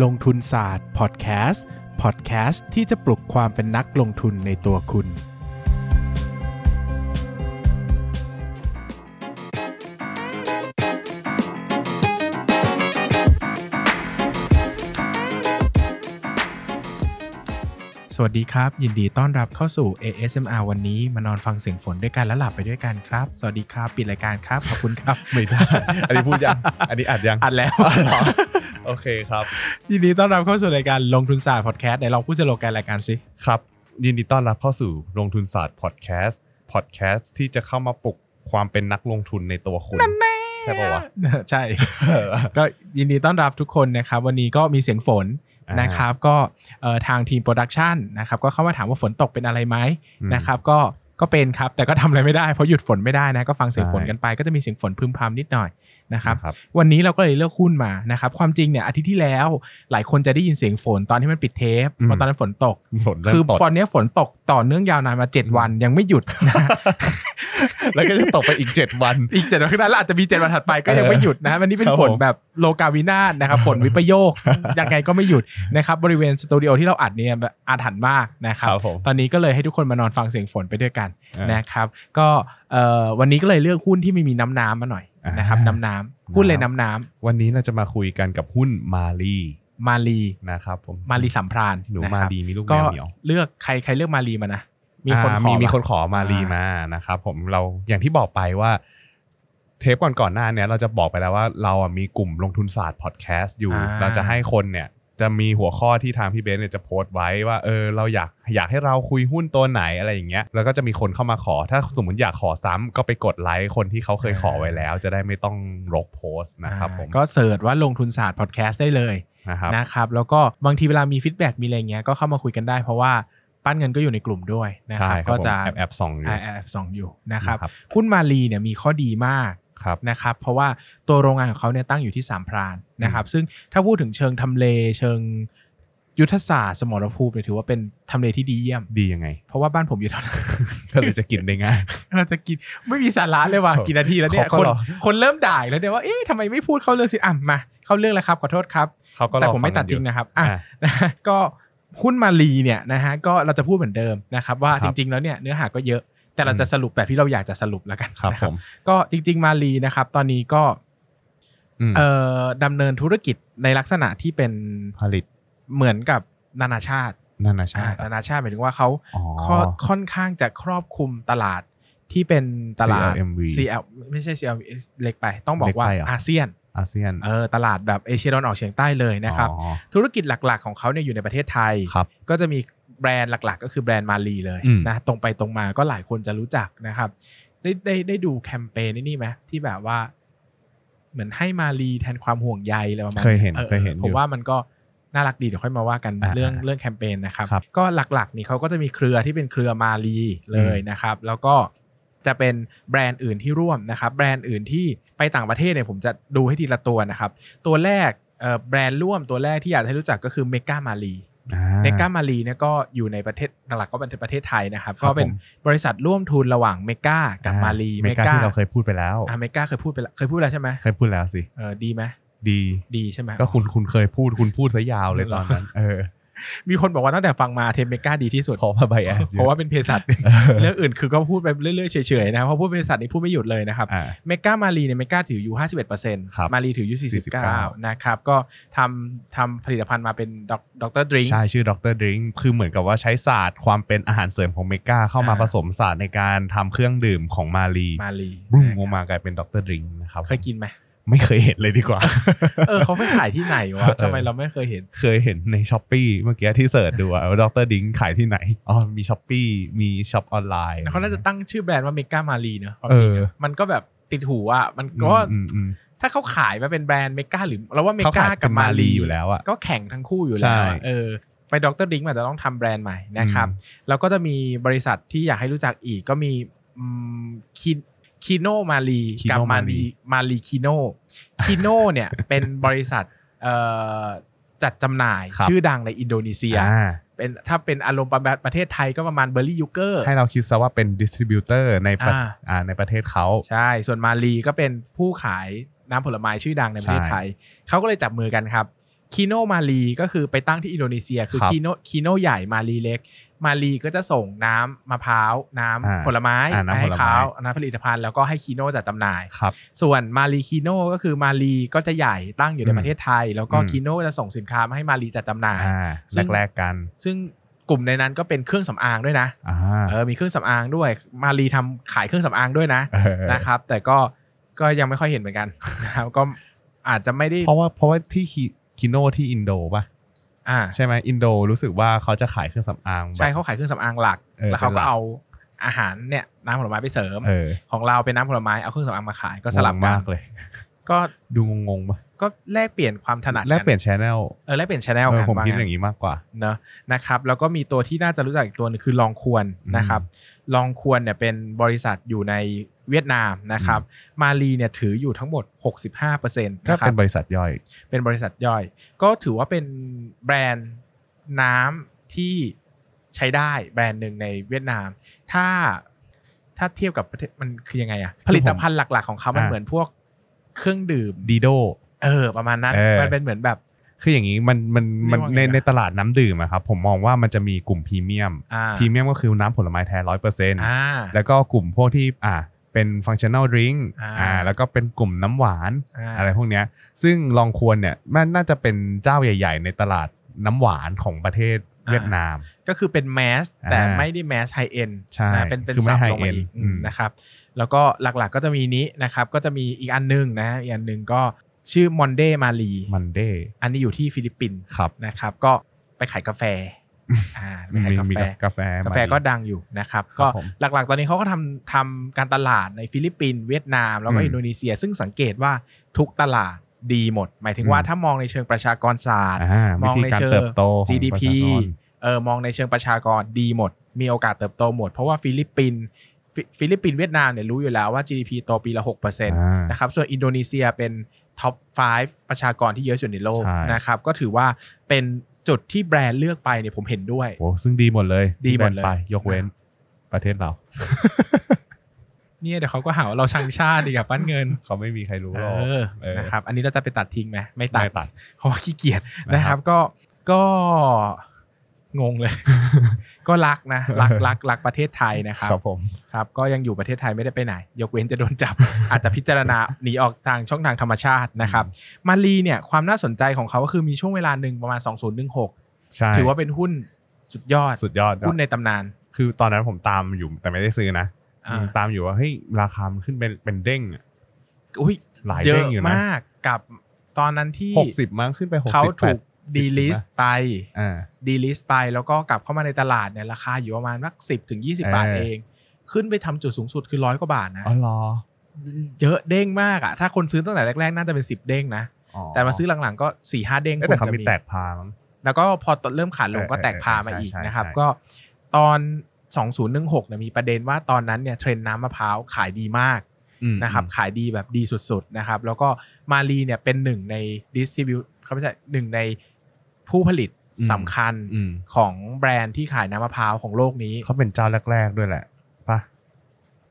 ลงทุนศาสตร์พอดแคสต์พอดแคสต์ที่จะปลุกความเป็นนักลงทุนในตัวคุณ สวัสดีครับ ยินดีต้อนรับเข้าสู่ ASMR วันนี้มานอนฟังเสียงฝนด้วยกันและหลับไปด้วยกันครับ สวัสดีครับ ปิดรายการครับ ขอบคุณครับ ไม่ได้ อันนี้พูดยัง อันนี้อัดยัง อัดแล้ว โอเคครับยินดีต้อนรับเข้าสู่รายการลงทุนศาสตร์พอดแคสต์ไหนลองพูดสโลแกนรายการสิครับ ยินดีต้อนรับเข้าสู่ลงทุนศาสตร์พอดแคสต์พอดแคสต์ที่จะเข้ามาปลุกความเป็นนักลงทุนในตัวคุณใช่ปะวะใช่ ก็ยินดีต้อนรับทุกคนนะครับ วันนี้ก็มีเสียงฝนอ่านนะครับก็เอ่อทางทีม production นะครับก็เข้ามาถามว่าฝนตกเป็นอะไรไหมอืมนะครับก็ก็เป็นครับ แต่ก็ทำอะไรไม่ได้เพราะหยุดฝนไม่ได้นะ ก็ฟังเสียงฝนใช่กันไปก็จะมีเสียงฝนพึมพำนิดหน่อย นะครับครับวันนี้เราก็เลยเลือกหุ้นมานะครับความจริงเนี่ยอาทิตย์ที่แล้ว หลายคนจะได้ยินเสียงฝนตอนที่มันปิดเทปอืมเพราะตอนนั้นฝนตกฝนเริ่คือมตกตอนนี้ฝนตกต่อเนื่องยาวนานมา 7 วันยังไม่หยุดนะแล้วก็จะตกไปอีก 7 วัน อีกเจ็ดวันข้างหน้าแล้วอาจจะมีเจ็ดวันถัดไปก็ยังไม่หยุดนะวันนี้เป็นครับฝนผมแบบโลกาวินาศนะครับฝนวิปโยคยังไงก็ไม่หยุดนะครับบริเวณสตูดิโอที่เราอัดเนี่ยแบบอาถรรพ์มากนะครับครับผมตอนนี้ก็เลยให้ทุกคนมานอนฟังเสียงฝนไปด้วยกันอ่านนะครับ ก็เอ่อวันนี้ก็เลยเลือกหุ้นที่ไม่มีน้ำน้ำมาหน่อยอ่า นนะครับน้ำน้ำหุ้นเลยน้ำน้วันนี้เราจะมาคุยกันกับหุ้นมาลีำมาลีนะครับผมมาลีสัมพรานหนูะมาครับลีมีลูกแมก็วเหนียวเลือกใครใครเลือกมาลีมานะมีคนอ่าขอมีมีปะคนขอมาลีอ่ามมานะครับผมเราอย่างที่บอกไปว่าเทปก่อนก่อนๆหน้าเนี้ยเราจะบอกไปแล้วว่าเราอะมีกลุ่มลงทุนศาสตร์พอดแคสต์อยู่อ่าเราจะให้คนเนี่ย จะมีหัวข้อที่ทางพี่เบนซ์เนี่ยจะโพสต์ไว้ว่าเออเราอยากอยากให้เราคุยหุ้นตัวไหนอะไรอย่างเงี้ยแล้วก็จะมีคนเข้ามาขอ ถ้าสมมติอยากขอซ้ำก็ไปกดไลค์คนที่เขาเคยขอไว้แล้ว จะได้ไม่ต้องรกโพสต์นะครับผมก็ search ว่าลงทุนศาสตร์พอดแคสต์ได้เลยนะครับนะครับแล้วก็บางทีเวลามี feedbackมีอะไรเงี้ยก็เข้ามาคุยกันได้เพราะว่าปั้นเงินก็อยู่ในกลุ่มด้วยนะคใช่รับครับก็ผมจะแอบแอบส่องอยู่แอบแอบส่องอยู่นะครับนะครับหุ้นมาลีเนี่ยมีข้อดีมากครับ นะครับเพราะว่าตัวโรงงานของเขาเนี่ยตั้งอยู่ที่สามพรานนะครับซึ่งถ้าพูดถึงเชิงทำเลเชิงยุทธศาสตร์สมรภูมิเนี่ยถือว่าเป็นทำเลที่ดีเยี่ยมดียังไง เพราะว่าบ้านผมอยู่แถวนั้นก็เลยจะกินได้ง่ายเราจะกินไม่มีสาระเลยว่ะเออกี่นาทีแล้วเนี่ยเขาคก็นรอคนเริ่มด่าอีกแล้วเนี่ยว่าเอ๊ะทำไมไม่พูดเข้าเรื่องสิอะมาเข้าเรื่องแล้วครับขอโทษครับเขาก็รอแต่ผมไม่ฟัตัดกัทิ้งอยู่นะครับอะอะนะฮะก็หุ้นมาลีเนี่ยนะฮะก็เราจะพูดเหมือนเดิมนะครับว่าครัจบริงๆแล้วเนี่ยเนื้อหาก็เยอะ แต่เราจะสรุปแบบที่เราอยากจะสรุปแล้วกันครับนะผมก็จริง ๆ มาลีนะครับ ตอนนี้ก็อืมเอ่อดำเนินธุรกิจในลักษณะที่เป็นผลิตเหมือนกับนานาชาติ นานาชาอ่าตินานาชาติหมายถึงว่าเขาอ๋อค่อนค่อนข้างจะครอบคลุมตลาดที่เป็นตลาด CLMV CL ไม่ใช่ CL เล็กไป ต้องบอกว่าเล็กไปเหรออาเซียนอาเซียนเออตลาดแบบเอเชียตะวันออกเฉียงใต้เลยนะครับอ๋อธุรกิจหลักๆของเขาเนี่ยอยู่ในประเทศไทยครับก็จะมี แบรนด์หลัก ๆ ก็คือแบรนด์มาลีเลยอืมนะตรงไปตรงมาก็หลายคนจะรู้จักนะครับ ได้ได้ได้ดูแคมเปญนี่ไหมที่แบบว่า เหมือนให้มาลีแทนความห่วงใยอะไรประมาณเคยเห็นออเคยเห็นผมอยู่ว่ามันก็น่ารักดีเดี๋ยวค่อยมาว่ากันอ่าเรื่องอ่าเรื่องแคมเปญนะครับครับ ก็หลักๆ นี่เขาก็จะมีเครือที่เป็นเครือมาลีเลยอืมนะครับ แล้วก็จะเป็นแบรนด์อื่นที่ร่วมนะครับ แบรนด์อื่นที่ไปต่างประเทศเนี่ยผมจะดูให้ทีละตัวนะครับ ตัวแรกเอ่อแบรนด์ร่วมตัวแรกที่อยากให้รู้จักก็คือ Mega มาลีอ่ Mega มาลีเนี่ยก็อยู่ในประเทศหลักๆก็เป็นประเทศไทยนะครับครับก็เป็นผมบริษัทร่วมทุนระหว่าง Mega กับมาลี Mega ที่เราเคยพูดไปแล้วอ่าเมกาเคยพูดไปแล้วเคยพูดแล้วใช่ไหมเคยพูดแล้วสิเออดีไหมดีดีใช่ไหมก็คุณคุณเคยพูดคุณพูดซะยาวเลยเหรตออนนั้น เออ มีคนบอกว่าตั้งแต่ฟังมาเทป Mega ดีที่สุดเพราะว่า bias เพราะว่าเป็นเภสัชเรื่องอื่นคือก็พูดไปเรื่อยๆเฉยๆนะครับเพราะพูดเภสัชนี่พูดไม่หยุดเลยนะครับอ่า Mega มาลีเนี่ย Mega ถืออยู่ 51%ครับมารีถืออยู่ 49 นะครับ ก็ทำทำผลิตภัณฑ์มาเป็น Doctor Drink ใช่ ชื่อ Dr. Drink คือเหมือนกับว่าใช้ศาสตร์ความเป็นอาหารเสริมของ Mega เข้ามาอ่าผสมศาสตร์ในการทำเครื่องดื่มของมาลีมาลีบุ้งออกมากลายเป็น Dr. Drink นะครับเคยกินไหม ไม่เคยเห็นเลยดีกว่า เออเขาไปขายที่ไหนวะเออทำไมเราไม่เคยเห็น เคยเห็นใน Shopee เมื่อกี้ที่ search ดูอะว่า Dr. Drink ขายที่ไหน อ๋อ มี Shopee มี shop ออนไลน์เขาน่าจะตั้งชื่อแบรนด์ว่า Mega มาลีเนอะความเอจริงออะมันก็แบบติดหูอะ มันอืก็มอืมอืมถ้าเขาขายมาเป็นแบรนด์ Mega หรือเราว่าเมเขากาขายกับเป็นมามาลีลีอยู่แล้วอะก็แข่งทั้งคู่อยู่ใช่แล้วอะเออไป Dr. Drink อาจจะต้องทำแบรนด์ใหม่นะครับแล้วก็จะมีบริษัทที่อยากให้รู้จักอีกก็มีคิน Kino มาลี Kino กับมา มาลี ลีมาลี Kino Kino เนี่ย เป็นบริษัทเอ่อจัดจำหน่ายครับ ชื่อดังในอินโดนีเซีย อ่าเป็นถ้าเป็นอารมณ์ประมาณประเทศไทยก็ประมาณ Berli Jucker ให้เราคิดซะว่าเป็น distributor ในประอ่า อ่าในประเทศเขา ใช่ ส่วนมาลีก็เป็นผู้ขายน้ำผลไม้ชื่อดังในประเทศใช่ ไทย เขาก็เลยจับมือกันครับ Kino มาลีก็คือไปตั้งที่อินโดนีเซีย คือครับ Kino Kino ใหญ่มาลีเล็ก มาลีก็จะส่งน้ำมะพร้าว น้ำอ่าผลไม้อ่าน้ำไปให้ผลไม้เขาน้ำผลิตภัณฑ์แล้วก็ให้คีโนจัดจำหน่ายครับส่วนมาลีคีโนก็คือมาลีก็จะใหญ่ตั้งอยู่ในอืมประเทศไทย แล้วก็อืมคีโนจะส่งสินค้ามาให้มาลีจัดจำหน่ายอ่าซึ่งแรกๆกัน ซึ่งกลุ่มในนั้นก็เป็นเครื่องสำอางด้วยนะอ่าเออมีเครื่องสำอางด้วย มาลีทำขายเครื่องสำอางด้วยนะเออนะครับ แต่ก็ก็ยังไม่ค่อยเห็นเหมือนกันนะครับก็อาจจะไม่ได้เพราะว่าเพราะว่าที่ คิคิโนที่อินโดป่ะอ่าใช่ไหมอินโดรู้สึกว่าเขาจะขายเครื่องสำอางแบบใช่เขาขายเครื่องสำอางหลักเออแล้วเขาเป็นหลัก็กเอาอาหารเนี่ยน้ำผลไม้ไปเสริมเออของเราเป็นน้ำผลไม้เอาเครื่องสำอางมาขายก็สลับงงกัมานกเลย ก็ดูงงๆป่ะ ก็แลกเปลี่ยนความถนัดแลกเปลี่ยนชแนลเออแลกเปลี่ยนชแนลเอกัอนผมว่าคิดงั้นอย่างนี้มากกว่าเนอะนะครับแล้วก็มีตัวที่น่าจะรู้จักอีกตัวหนึงคือลองควรอืมนะครับลองควรเนี่ยเป็นบริษัทอยู่ในเวียดนามนะครับ มาลีเนี่ยถืออยู่ทั้งหมด 65%นะก็ครัเป็บนบริษัทย่อย เป็นบริษัทย่อย ก็ถือว่าเป็นแบรนด์น้ำที่ใช้ได้แบรนด์หนึ่งในเวียดนาม ถ้าถ้าเทียบกับประเทศมันคือยังไงอะผลิตภัณฑ์หลัก ๆ ของเขามันอ่าเหมือนพวกเครื่องดื่มดีโด เออ ประมาณนั้นเออ มันเป็นเหมือนแบบ คืออย่างนี้มันมันมันเรียกว่าไงในอะ ในตลาดน้ำดื่มอะครับผมมองว่ามันจะมีกลุ่มพรีเมียมอ่าพรีเมียมก็คือน้ำผลไม้แท้ร้อยเปอร์เซ็นต์อ่า แล้วก็กลุ่มพวกที่อ่าเป็นฟังชั่น a ลดริงอ่า อ่าแล้วก็เป็นกลุ่มน้ำหวานอ่าอะไรพวกเนี้ย ซึ่งลองควรเนี่ยมันน่าจะเป็นเจ้าใหญ่ ๆ ในตลาดน้ำหวานของประเทศเวียดนาม ก็คือเป็น massอ่าแต่ไม่ได้ massสไฮเอ็นใช่นะเป็นเป็นคือไม่สับ high ลงมา end อีกอืม นะครับ แล้วก็หลักๆก็จะมีนี้นะครับ ก็จะมีอีกอันหนึงนะฮะอีกอันหนึงก็ ชื่อ Monde มาลี Monde อันนี้อยู่ที่ฟิลิปปินส์ครับนะครับ ก็ไปขายกาแฟอ่าไปขายมีกาแฟมีกาแฟกาแฟมาลีก็ดังอยู่นะครับครับก็ผมหลักๆ ตอนนี้เขาก็ทำทำการตลาดในฟิลิปปินส์เวียดนาม แล้วก็อืมอินโดนีเซีย ซึ่งสังเกตว่าทุกตลาดดีหมด หมายถึงว่าอืมถ้ามองในเชิงประชากรศาสตร์อ่ามวิธีในการเชิงเติบโตของ GDP ประชากรเออมองในเชิงประชากรดีหมด มีโอกาสเติบโตหมด เพราะว่าฟิลิปปินส์ฟิฟิลิปปินส์เวียดนามเนี่ยรู้อยู่แล้วว่า GDP โตปีละ6%อ่าะครับส่วนอินโดนีเซียเป็น top 5 ประชากรที่เยอะสุดในโลกใช่ นะครับ ก็ถือว่าเป็นจุดที่แบรนด์เลือกไปเนี่ยผมเห็นด้วย โอ้ซึ่งดีหมดเลยดีหมดเลย แบนไป ยกเว้นประเทศเรา เนี่ยเดี๋ยวเขาก็หาว่าเราชังชาติดีกับปั้นเงินเขาไม่มีใครรู้เอหรอกอเออนะครับ อันนี้เราจะไปตัดทิ้งไหมไม่ตัด ไม่ตัด เพราะว่าขี้เกียจนะนะคครัรับบก็ก็ งงเลย ก็รักนะรักรักรักประเทศไทยนะครับครับผมครับ ก็ยังอยู่ประเทศไทยไม่ได้ไปไหน ยกเว้นจะโดนจับ อาจจะพิจารณาหนีออกทางช่องทางธรรมชาตินะครับ มาลีเนี่ยความน่าสนใจของเขาก็คือมีช่วงเวลาหนึ่งประมาณ 2016ใช่ถือว่าเป็นหุ้นสุดยอดสุดยอดหุ้นในตำนาน คือตอนนั้นผมตามอยู่แต่ไม่ได้ซื้อนะอ่าตามอยู่ว่าเฮ้ยราคามันขึ้นเป็นเป็นเด้งอะอุ้ยหลายเยเด้อะงอยู่นะมากกับตอนนั้นที่หกสิบมั้งขึ้นไปหกสิบเขาถูกแปสิบ ดีลิสนะไปอ่าดีลิสไปแล้วก็กลับเข้ามาในตลาดเนี่ยราคาอยู่ประมาณสักสิบถึงยี่สิบาทเออเองขึ้นไปทำจุดสูงสุดคือร้อยกว่าบาทนะอ๋อเหรอเยอะเด้งมากอะถ้าคนซื้อตั้งแต่แรกๆ น่าจะเป็นสิบเด้งนะอ๋อแต่มาซื้อหลังๆก็สี่ห้าเด้งเอ้ยแต่เขาคงจะมีแตกพามั้งแล้วก็พอเริ่มขาลงเออก็แตกพามาเอออีกใช่นะครับใช่ก็ตอน 2016เนี่ยมีประเด็นว่าตอนนั้นเนี่ยเทรนด์น้ำมะพร้าวขายดีมากอืมนะครับขายดีแบบดีสุดๆนะครับแล้วก็มารีเนี่ยเป็นหนึ่งในดิสติบิวเขาไม่ใช่หนึ่งใน ผู้ผลิตสำคัญอืมของแบรนด์ที่ขายน้ำมะพร้าวของโลกนี้เขาเป็นเจ้าแรก ๆ ด้วยแหละปะ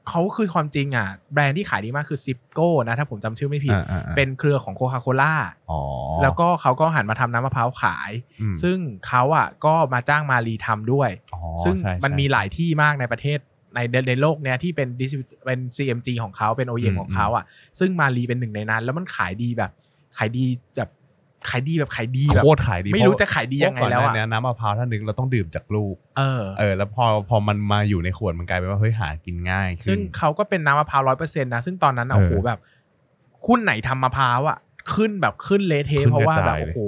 เขาคือความจริงอะ แบรนด์ที่ขายดีมากคือซิปโก้นะ ถ้าผมจำชื่อไม่ผิดอ่าอ่าอ่าเป็นเครือของโคคาโคล่าอ๋อแล้วก็เขาก็หันมาทำน้ำมะพร้าวขายอืมซึ่งเขาอะก็มาจ้างมารีทำด้วยอ๋อซึ่งใช่มันใช่มีหลายที่มากในประเทศในในในโลกเนี้ยที่เป็น distribut- เป็น CMG ของเขาเป็นอื OEM มของเขาอะ ซึ่งมารีเป็นหนึ่งในนั้น แล้วมันขายดีแบบ ขายดีแบบ ขายดีแบบขายดีแบบโคตรขายดีไม่รู้จะขายดียังไงแล้วเพราะก่อนหอะน้านี้น้ำมะพร้าวถ้านึกเราต้องดื่มจากลูก เออ เออ แล้วพอพอมันมาอยู่ในขวดมันกลายเป็นว่าเฮ้ยหากินง่ายขึ้นซึ่งเขาก็เป็นน้ำมะพร้าวร้อยเปอร์เซ็นต์นะ ซึ่งตอนนั้นอะเออโอ้โหแบบหุ้นไหนทำมะพร้าวอะขึ้นแบบขึ้นเละเทะขึ้นเพราะว่าแบบกระจายเลยโอ้โห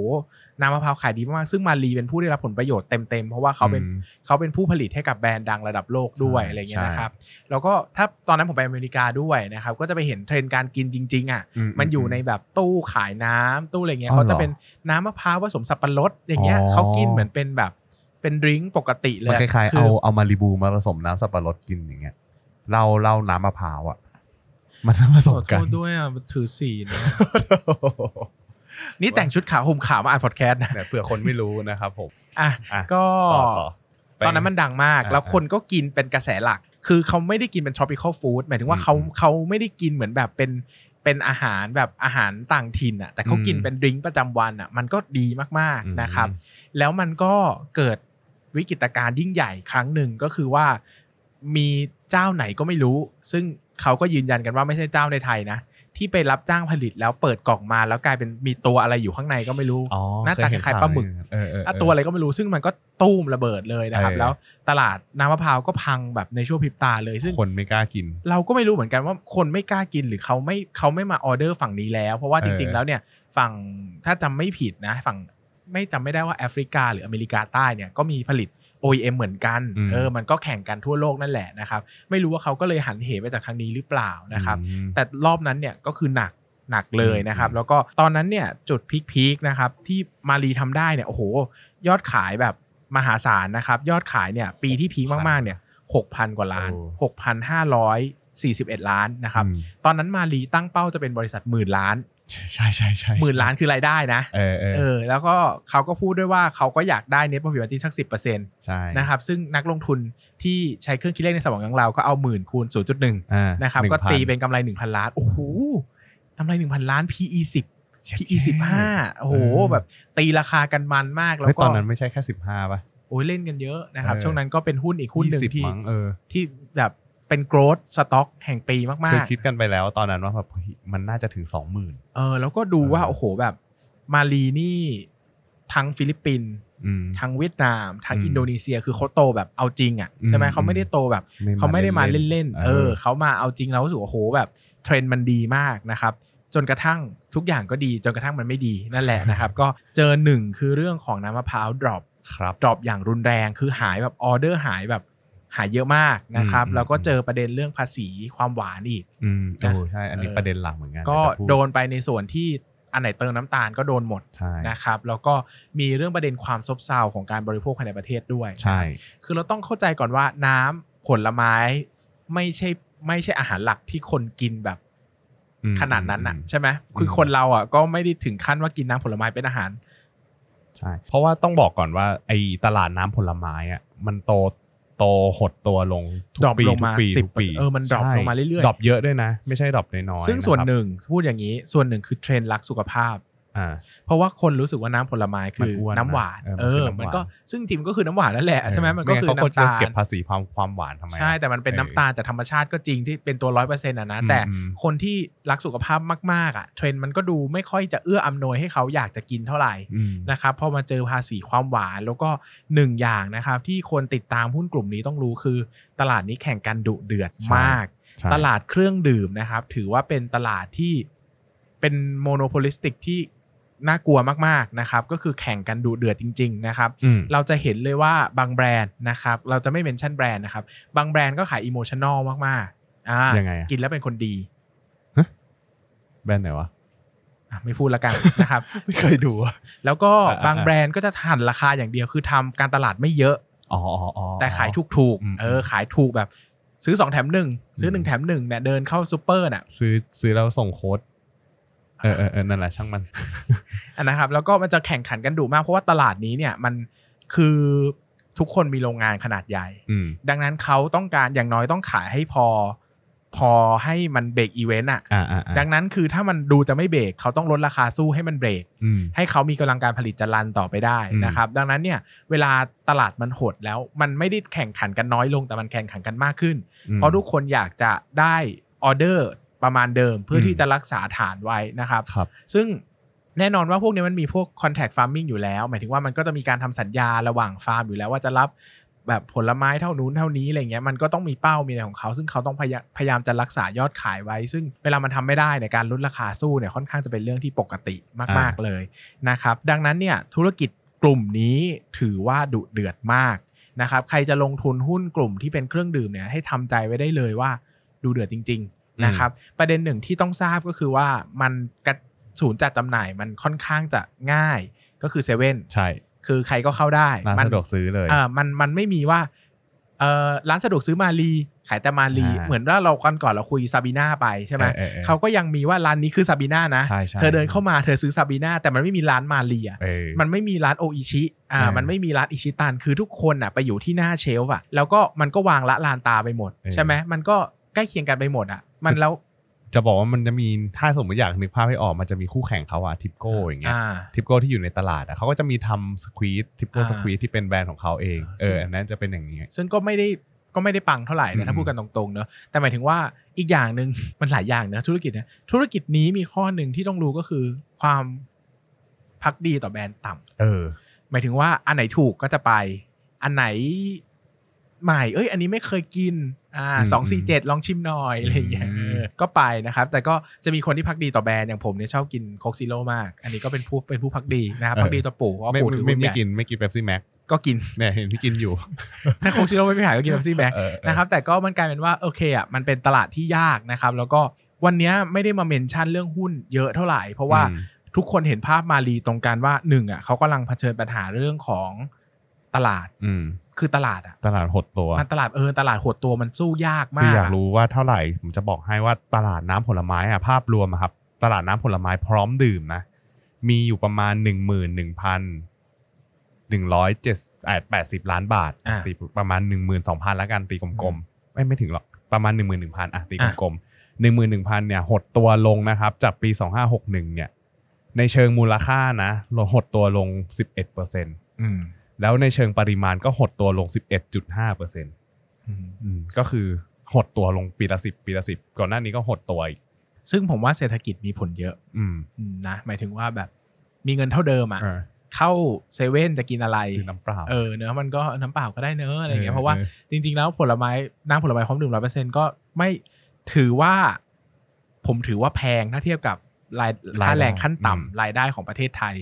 น้ำมะพร้าวขายดีมากๆซึ่งมาลีเป็นผู้ได้รับผลประโยชน์เต็มๆ เพราะว่าเขาเป็นอืมเขาเป็นผู้ผลิตให้กับแบรนด์ดังระดับโลกด้วยใช่อะไรเงี้ยใช่นะครับ แล้วก็ถ้าตอนนั้นผมไปอเมริกาด้วยนะครับ ก็จะไปเห็นเทรนด์การกินจริง ๆอะอืมมันอยู่ในแบบตู้ขายน้ำตู้อะไรเงี้ยอ๋อเขาจะเหรอเป็นน้ำมะพร้าวผสมสับปะรดอย่างเงี้ยอ๋อเขากินเหมือนเป็นแบบเป็นดริงก์ปกติเลมันยคล้ายๆคืเอาเอามาริบูมาผสมน้ำสับปะรดกินอย่างเงี้ยเหล้าเหล้าน้ำมะพร้าวอะมันผสขมอโทกันษด้วยอะถือสีนะ นี่แต่งชุดขาวห่มขาวมาอ่านพอดแคสต์นะเนี่ยเผื่อคนไม่รู้นะครับผมอะอะก็ต่อต่อไปตอนนั้นมันดังมากอ่าแล้วคนก็กินเป็นกระแสหลัก คือเขาไม่ได้กินเป็น tropical food หมายถึงว่าอืมเขาอืมเขาไม่ได้กินเหมือนแบบเป็นเป็นอาหารแบบอาหารต่างถิ่นอะแต่เขากินอืมเป็นดริงก์ประจำวันอะมันก็ดีมากอืมๆนะครับ แล้วมันก็เกิดวิกฤตการณ์ยิ่งใหญ่ครั้งหนึ่งก็คือว่ามีเจ้าไหนก็ไม่รู้ ซึ่งเขาก็ยืนยันกันว่าไม่ใช่เจ้าในไทยนะ ที่ไปรับจ้างผลิตแล้วเปิดกล่องมาแล้วกลายเป็นมีตัวอะไรอยู่ข้างในก็ไม่รู้อ๋อหน้าตาเคยเห็คล้ายๆปลาหมึกเออเออเอออะตัวอะไรก็ไม่รู้ซึ่งมันก็ตู้มระเบิดเลยนะครับเออแล้วตลาดน้ำมะพร้าวก็พังแบบในช่วงพริบตาเลยซึ่งคนไม่กล้ากิน เราก็ไม่รู้เหมือนกันว่าคนไม่กล้ากินหรือเขาไม่เขาไม่มาออเดอร์ฝั่งนี้แล้ว เพราะว่าจริงเออๆแล้วเนี่ยฝั่งถ้าจำไม่ผิดนะ ฝั่งไม่จำไม่ได้ว่าแอฟริกาหรืออเมริกาใต้เนี่ยก็มีผลิต OEM เหมือนกันอืมเออมันก็แข่งกันทั่วโลกนั่นแหละนะครับไม่รู้ว่าเขาก็เลยหันเหไปจากทางนี้หรือเปล่านะครับอืมแต่รอบนั้นเนี่ยก็คือหนักหนักเลยนะครับอืมแล้วก็ตอนนั้นเนี่ยจุดพีคๆนะครับที่มารีทำได้เนี่ยโอ้โห ยอดขายแบบมหาศาลนะครับ ยอดขายเนี่ยปีที่พีคมากๆเนี่ยหกพันกว่าล้านโอ้หกพันห้าร้อยสี่สิบเอ็ดล้านนะครับอืมตอนนั้นมารีตั้งเป้าจะเป็นบริษัทหมื่นล้าน ใช่ใช่ใช่หมื่นล้านคือรายได้นะเออเออเออแล้วก็เขาก็พูดด้วยว่าเขาก็อยากได้ net profit margin สักสิบเปอร์เซ็นต์ใช่นะครับซึ่งนักลงทุนที่ใช้เครื่องคิดเลขในสมองของเราก็เอาหมื่นคูณศูนย์จุดหนึ่งอ่านะครับ1,000ก็ตีเป็นกำไร1,000ล้าน โอ้โหกำไร1,000ล้าน PE 10 PE 15โอ้โหแบบตีราคากันมันมากแล้เฮ้ยวก็ตอนนั้นไม่ใช่แค่สิบห้าป่ะโอ้ยเล่นกันเยอะนะครับเออช่วงนั้นก็เป็นหุ้นอีกหุ้นหนึ่ง20ที่มั้งเออที่แบบ เป็น growth stock แห่งปีเราเคยคิดกันไปแล้วตอนนั้นว่าแบบเฮ้ยมันน่าจะถึงสองหมื่นๆเออแล้วก็ดูว่าเออโอ้โหแบบมาลีนี่ทั้งฟิลิปปินส์อืมทั้งเวียดนาม ทั้งอืมอินโดนีเซียคือเขาโตแบบเอาจริงอะใช่ไหมอืมเขาไม่ได้โตแบบเขาไม่ได้มาเล่นๆเออเขามาเอาจริงเรารู้สึกว่าโอ้โหแบบเทรนด์มันดีมากนะครับจนกระทั่งทุกอย่างก็ดีจนกระทั่งมันไม่ดีนั่นแหละนะครับ ก็เจอหนึ่งคือเรื่องของน้ำมะพร้าว dropครับ drop อย่างรุนแรงคือหายแบบออเดอร์หายแบบ หายเยอะมากนะครับอืมแล้วก็เจอประเด็นเรื่องภาษีความหวานอีกอืมนะโอ้ใช่อันนี้เออประเด็นหลักเหมือนกันก็เดี๋ยวจะพูดโดนไปในส่วนที่อันไหนเติมน้ำตาลก็โดนหมดใช่นะครับแล้วก็มีเรื่องประเด็นความซบเซาของการบริโภคภายในประเทศด้วยใช่คือเราต้องเข้าใจก่อนว่าน้ำผลไม้ไม่ใช่ไม่ใช่อาหารหลักที่คนกินแบบอืมขนาดนั้นน่ะอืมใช่ไหมคืออมคนเราอะก็ไม่ได้ถึงขั้นว่ากินน้ำผลไม้เป็นอาหารใช่เพราะว่าต้องบอกก่อนว่าไอ้ตลาดน้ำผลไม้อะมันโต โตหดตัวลงทุก drop ปีลงมาทุกปี10%ทุกปีเออมัน drop ใช่ลงมาเรื่อยๆ drop เยอะด้วยนะ ไม่ใช่ drop น้อยๆซึ่งส่วนหนึ่งนะครับพูดอย่างนี้ส่วนหนึ่งคือเทรนด์รักสุขภาพ อ่าเพราะว่าคนรู้สึกว่าน้ำผลไม้คือมันอ้วนน้ำหวานนะเอเอออมันคือน้ำหวานมันก็ซึ่งจริงๆก็คือน้ำหวานนั่นแหละใช่ไหมมันก็คือไม่งั้เขาน้ำตาจะเก็บน้ำตาลภาษีความความหวานทำไมอะใช่แต่มันเป็นเออน้ำตาลจากธรรมชาติก็จริงที่เป็นตัวร้อยเปอร์เซ็นต์อะนะอืมแต่อืมคนที่รักสุขภาพมากๆอะเทรนด์มันก็ดูไม่ค่อยจะเอื้ออำนวยให้เขาอยากจะกินเท่าไหร่อืมนะครับพอมาเจอภาษีความหวานแล้วก็หนึ่งอย่างนะครับที่คนติดตามหุ้นกลุ่มนี้ต้องรู้คือ ตลาดนี้แข่งกันดุเดือดใช่มากใช่ตลาดเครื่องดื่มนะครับ ถือว่าเป็นตลาดที่เป็น monopolistic ที่ น่ากลัวมากๆนะครับก็คือแข่งกันดุเดือดจริงๆนะครับอืมเราจะเห็นเลยว่าบางแบรนด์นะครับเราจะไม่ mention แบรนด์นะครับบางแบรนด์ก็ขาย emotional มากๆอ่ายังไงอะกินแล้วเป็นคนดีแบรนด์ไหนวะอะไม่พูดละกันนะครับ ไม่เคยดูอะแล้วก็อ่าบางแบรนด์ก็จะหั่นราคาอย่างเดียวคือทำการตลาดไม่เยอะอ๋ออ๋ออ๋อแต่ขายถูกอืมๆเออขายถูกแบบซื้อสองแถมหนึ่งซื้อหนึ่งอืมแถมหนึ่งเนี่ยเดินเข้าซูเปอร์น่ะ ซื้อซื้อแล้วส่งโค้ด เออเออเออนั่นแหละช่างมันอันนะครับ แล้วก็มันจะแข่งขันกันดุมากเพราะว่าตลาดนี้เนี่ยมันคือทุกคนมีโรงงานขนาดใหญ่อืมดังนั้นเขาต้องการอย่างน้อยต้องขายให้พอ พอให้มัน break even อะอ่าอ่าอ่าดังนั้นคือถ้ามันดูจะไม่เบรกเขาต้องลดราคาสู้ให้มันเบรกอืมให้เขามีกำลังการผลิตจะ run ต่อไปได้อืมนะครับ ดังนั้นเนี่ย เวลาตลาดมันหดแล้วมันไม่ได้แข่งขันกันน้อยลงแต่มันแข่งขันกันมากขึ้นอืมเพราะทุกคนอยากจะได้ออเดอร์ ปริมาณเดิมเพื่ออืมที่จะรักษาฐานไว้นะครับครับ ซึ่งแน่นอนว่าพวกนี้มันมีพวก contact farming อยู่แล้ว หมายถึงว่ามันก็จะมีการทำสัญญาระหว่างฟาร์มอยู่แล้วว่าจะรับแบบผลไม้เท่านู้นเท่านี้อะไรเงี้ยมันก็ต้องมีเป้ามีอะไรของเขา ซึ่งเขาต้องพยาพยายามจะรักษายอดขายไว้ ซึ่งเวลามันทำไม่ได้ในยการลดราคาสู้เนี่ยค่อนข้างจะเป็นเรื่องที่ปกติมาก ๆเลยนะครับดังนั้นเนี่ยธุรกิจกลุ่มนี้ถือว่าดุเดือดมากนะครับใครจะลงทุนหุ้นกลุ่มที่เป็นเครื่องดื่มเนี่ยให้ทำใจไว้ได้เลยว่าดุเดือดจริง ๆ นะครับ ประเด็นหนึ่งที่ต้องทราบก็คือว่ามันกระศูนย์จัดจำหน่ายมันค่อนข้างจะง่ายก็คือเซเว่นใช่ คือใครก็เข้าได้ร้านมัสะดวกซื้อเลยอ่ามันมันไม่มีว่าเออร้านสะดวกซื้อมาลีขายแต่มาลีอ่าเหมือนว่าเราก่อนก่อนเราคุยซาบีนาไปใช่ไหมเออเออเออเขาก็ยังมีว่าร้านนี้คือซาบีนานะใช่ใช่เธอเดินเข้ามาเธอซื้อซาบีนาแต่มันไม่มีร้านมาลีอะเออมันไม่มีร้านโออิชิอ่าเออมันไม่มีร้านอิชิตันคือทุกคนอะไปอยู่ที่หน้า shelf อะแล้วก็มันก็วางละลานตาไปหมดเออใช่ไหมมันก็ ใกล้เคียงกันไปหมดอะ มันแล้วจะบอกว่ามันจะมีถ้าสมมติอยากนึกภาพให้ออกมันจะมีคู่แข่งเขาอะทิปโก้อย่างเงี้ยอ่าทิปโก้ที่อยู่ในตลาดอะเขาก็จะมีทำสควีตทิปโก้อ่าสควีตที่เป็นแบรนด์ของเขาเองอ่าเออใช่อันนั้นจะเป็นอย่างนี้ ซึ่งก็ไม่ได้ก็ไม่ได้ปังเท่าไหร่อืนะมถ้าพูดกันตรงๆเนอะแต่หมายถึงว่าอีกอย่างหนึ่งมันหลายอย่างเนอะธุรกิจนะธุรกิจนี้มีข้อหนึ่งที่ต้องรู้ก็คือความพักดีต่อแบรนด์ต่ำเออ หมายถึงว่าอันไหนถูกก็จะไป อันไหนใหม่ เอ้ย อันนี้ไม่เคยกิน อ่าอืมสองสี่เจ็ดลองชิมหน่อยอะไรอย่างเงี้ยอืมเออก็ไปนะครับ แต่ก็จะมีคนที่ภักดีต่อแบรนด์อย่างผมเนี่ยชอบกิน Coke Zero มาก อันนี้ก็เป็นผู้เป็นผู้ภักดีนะครับภักดีต่อปู่เพราะว่าไม่ปู่ถือไม่หุ้นไม่ใหญ่กินไม่กิน Pepsi Max ก็กินเนี่ยเห็นพี่กินอยู่ ถ้า Coke Zero ไม่ไปขายก็กิน Pepsi Max เออเออนะครับแต่ก็มันกลายเป็นว่าโอเคอะมันเป็นตลาดที่ยากนะครับ แล้วก็วันเนี้ยไม่ได้มา mention เรื่องหุ้นเยอะเท่าไหร่ เพราะว่าอืมทุกคนเห็นภาพมาลีตรงกันว่าหนึ่งอะเขากำลังเผชิญปัญหาเรื่องของตลาดอืม คือตลาดอะตลาดหดตัวมันตลาดเออตลาดหดตัวมันสู้ยากคือมากอยากรู้ว่าเท่าไหร่ผมจะบอกให้ว่าตลาดน้ำผลไม้อะภาพรวมอะครับ ตลาดน้ำผลไม้พร้อมดื่มนะมีอยู่ประมาณหนึ่งหมื่นหนึ่งพันหนึ่งร้อยเจ็ดแปดสิบล้านบาทอะตีประมาณหนึ่งหมื่นสองพันแล้วกันตีกลมๆไม่ไม่ถึงหรอกประมาณหนึ่งหมื่นหนึ่งพันอะตีกลมๆหนึ่งหมื่นหนึ่งพันเนี่ยหดตัวลงนะครับจากปีสองห้าหกหนึ่งเนี่ย ในเชิงมูลค่านะลดหดตัวลงสิบเอ็ดเปอร์เซ็นต์อืม แล้วในเชิงปริมาณก็หดตัวลงสิบเอ็ดจุดห้าเปอร์เซ็นต์อืมอืมก็คือหดตัวลงปีละสิบปีละสิบก่อนหน้านี้ก็หดตัวอีก ซึ่งผมว่าเศรษฐกิจมีผลเยอะ อืมอืมนะหมายถึงว่าแบบมีเงินเท่าเดิมอะเออเข้าเซเว่นจะกินอะไรคือน้ำเปล่าเออเนอะมันก็น้ำเปล่าก็ได้เนอะอะไรอย่างเงี้ยเพราะว่าออจริง ๆ แล้วผลไม้น้ำผลไม้พร้อมดื่มร้อยเปอร์เซ็นก็ไม่ถือว่า ผมถือว่าแพงถ้าเทียบกับรายรายได้ค่าแรงขั้นอืมต่ำรายได้ของประเทศไทย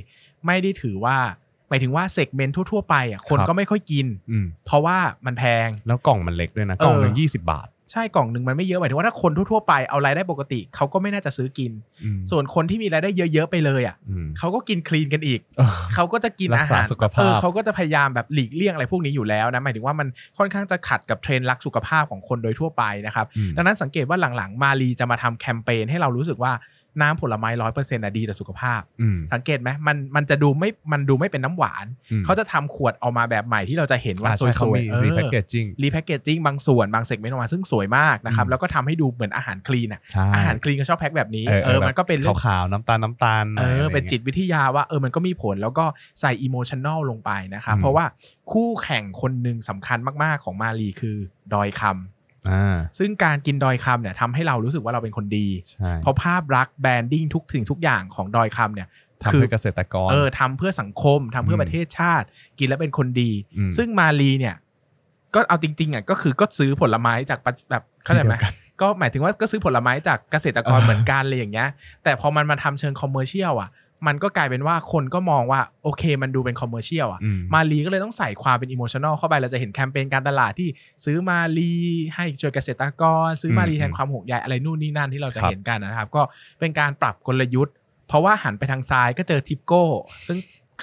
ไม่ได้ถือว่าห มายถึงว่าเซกเมนต์ทั่ว ๆ ไปอะคนครับก็ไม่ค่อยกิน อืมเพราะว่ามันแพง แล้วกล่องมันเล็กด้วยนะ กล่องหนึ่งเออยี่สิบบาท ใช่กล่องหนึ่งมันไม่เยอะหมายถึงว่าถ้าคนทั่วๆไปเอารายได้ปกติเขาก็ไม่น่าจะซื้อกิน อืมส่วนคนที่มีรายได้เยอะๆไปเลยอะอืมเขาก็กินคลีนกันอีก เออ เขาก็จะกินรัอากษาหารสุขภาพ เออเขาก็จะพยายามแบบหลีกเลี่ยงอะไรพวกนี้อยู่แล้วนะหมายถึงว่ามันค่อนข้างจะขัดกับเทรนด์รักสุขภาพของคนโดยทั่วไปนะครับ อืม ดังนั้นสังเกตว่าหลังๆ มาลีจะมาทำแคมเปญให้เรารู้สึกว่า น้ำผลไม้ร้อยเปอร์เซ็นต์ดีต่อสุขภาพอืมสังเกตไหมมันมันจะดูไม่มันดูไม่เป็นน้ำหวานอืมเขาจะทำขวดออกมาแบบใหม่ที่เราจะเห็นว่าอ่าสใช่เขาวยมีๆเออ repackaging repackaging บางส่วนบาง segment ออกมาซึ่งสวยมากนะครับอืมแล้วก็ทำให้ดูเหมือนอาหารคลีนอะใช่อาหารคลีนก็ชอบแพ็คแบบนี้เออเออมันก็เป็นเรื่องขาวๆน้ำตาลน้ำตาลเอออะไรเงี้ยเป็นจิตวิทยาว่าเออมันก็มีผลแล้วก็ใส่อิโมชัน a ลลงไปนะครับอืมเพราะว่าคู่แข่งคนหนึ่งสำคัญมากๆของมารีคือดอยคำอ่า ซึ่งการกินดอยคำเนี่ยทำให้เรารู้สึกว่าเราเป็นคนดีใช่เพราะภาพลักษณ์แบรนดิ้งทุกสิ่งทุกอย่างของดอยคำเนี่ยทำคือให้เกษตรกรเออทำเพื่อสังคมทำเพื่อมประเทศชาติ กินแล้วเป็นคนดีอืมซึ่งมารีเนี่ย ก็เอาจริงๆอะก็คือก็ซื้อผลไม้จากประแบบเข้าใจไหมที่เดียวกันก็หมายถึงว่าก็ซื้อผลไม้จากเกษตรกรอ่าเหมือนกันเลยอย่างเงี้ย แต่พอมันมาทำเชิง commercial อะ มันก็กลายเป็นว่าคนก็มองว่าโอเคมันดูเป็น commercial อะอืมมาลีก็เลยต้องใส่ความเป็นอิโมชัน a ลเข้าไปเราจะเห็นแคมเปญการตลาดที่ซื้อมาลีให้ช่วยเกษตรกร ซื้อมาลีอืมแทนความห่วงใยอะไรนู่นนี่นั่นที่เราจะครับเห็นกันนะครับ ก็เป็นการปรับกลยุทธ์ เพราะว่าหันไปทางซ้ายก็เจอทิปโก้ ซึ่ง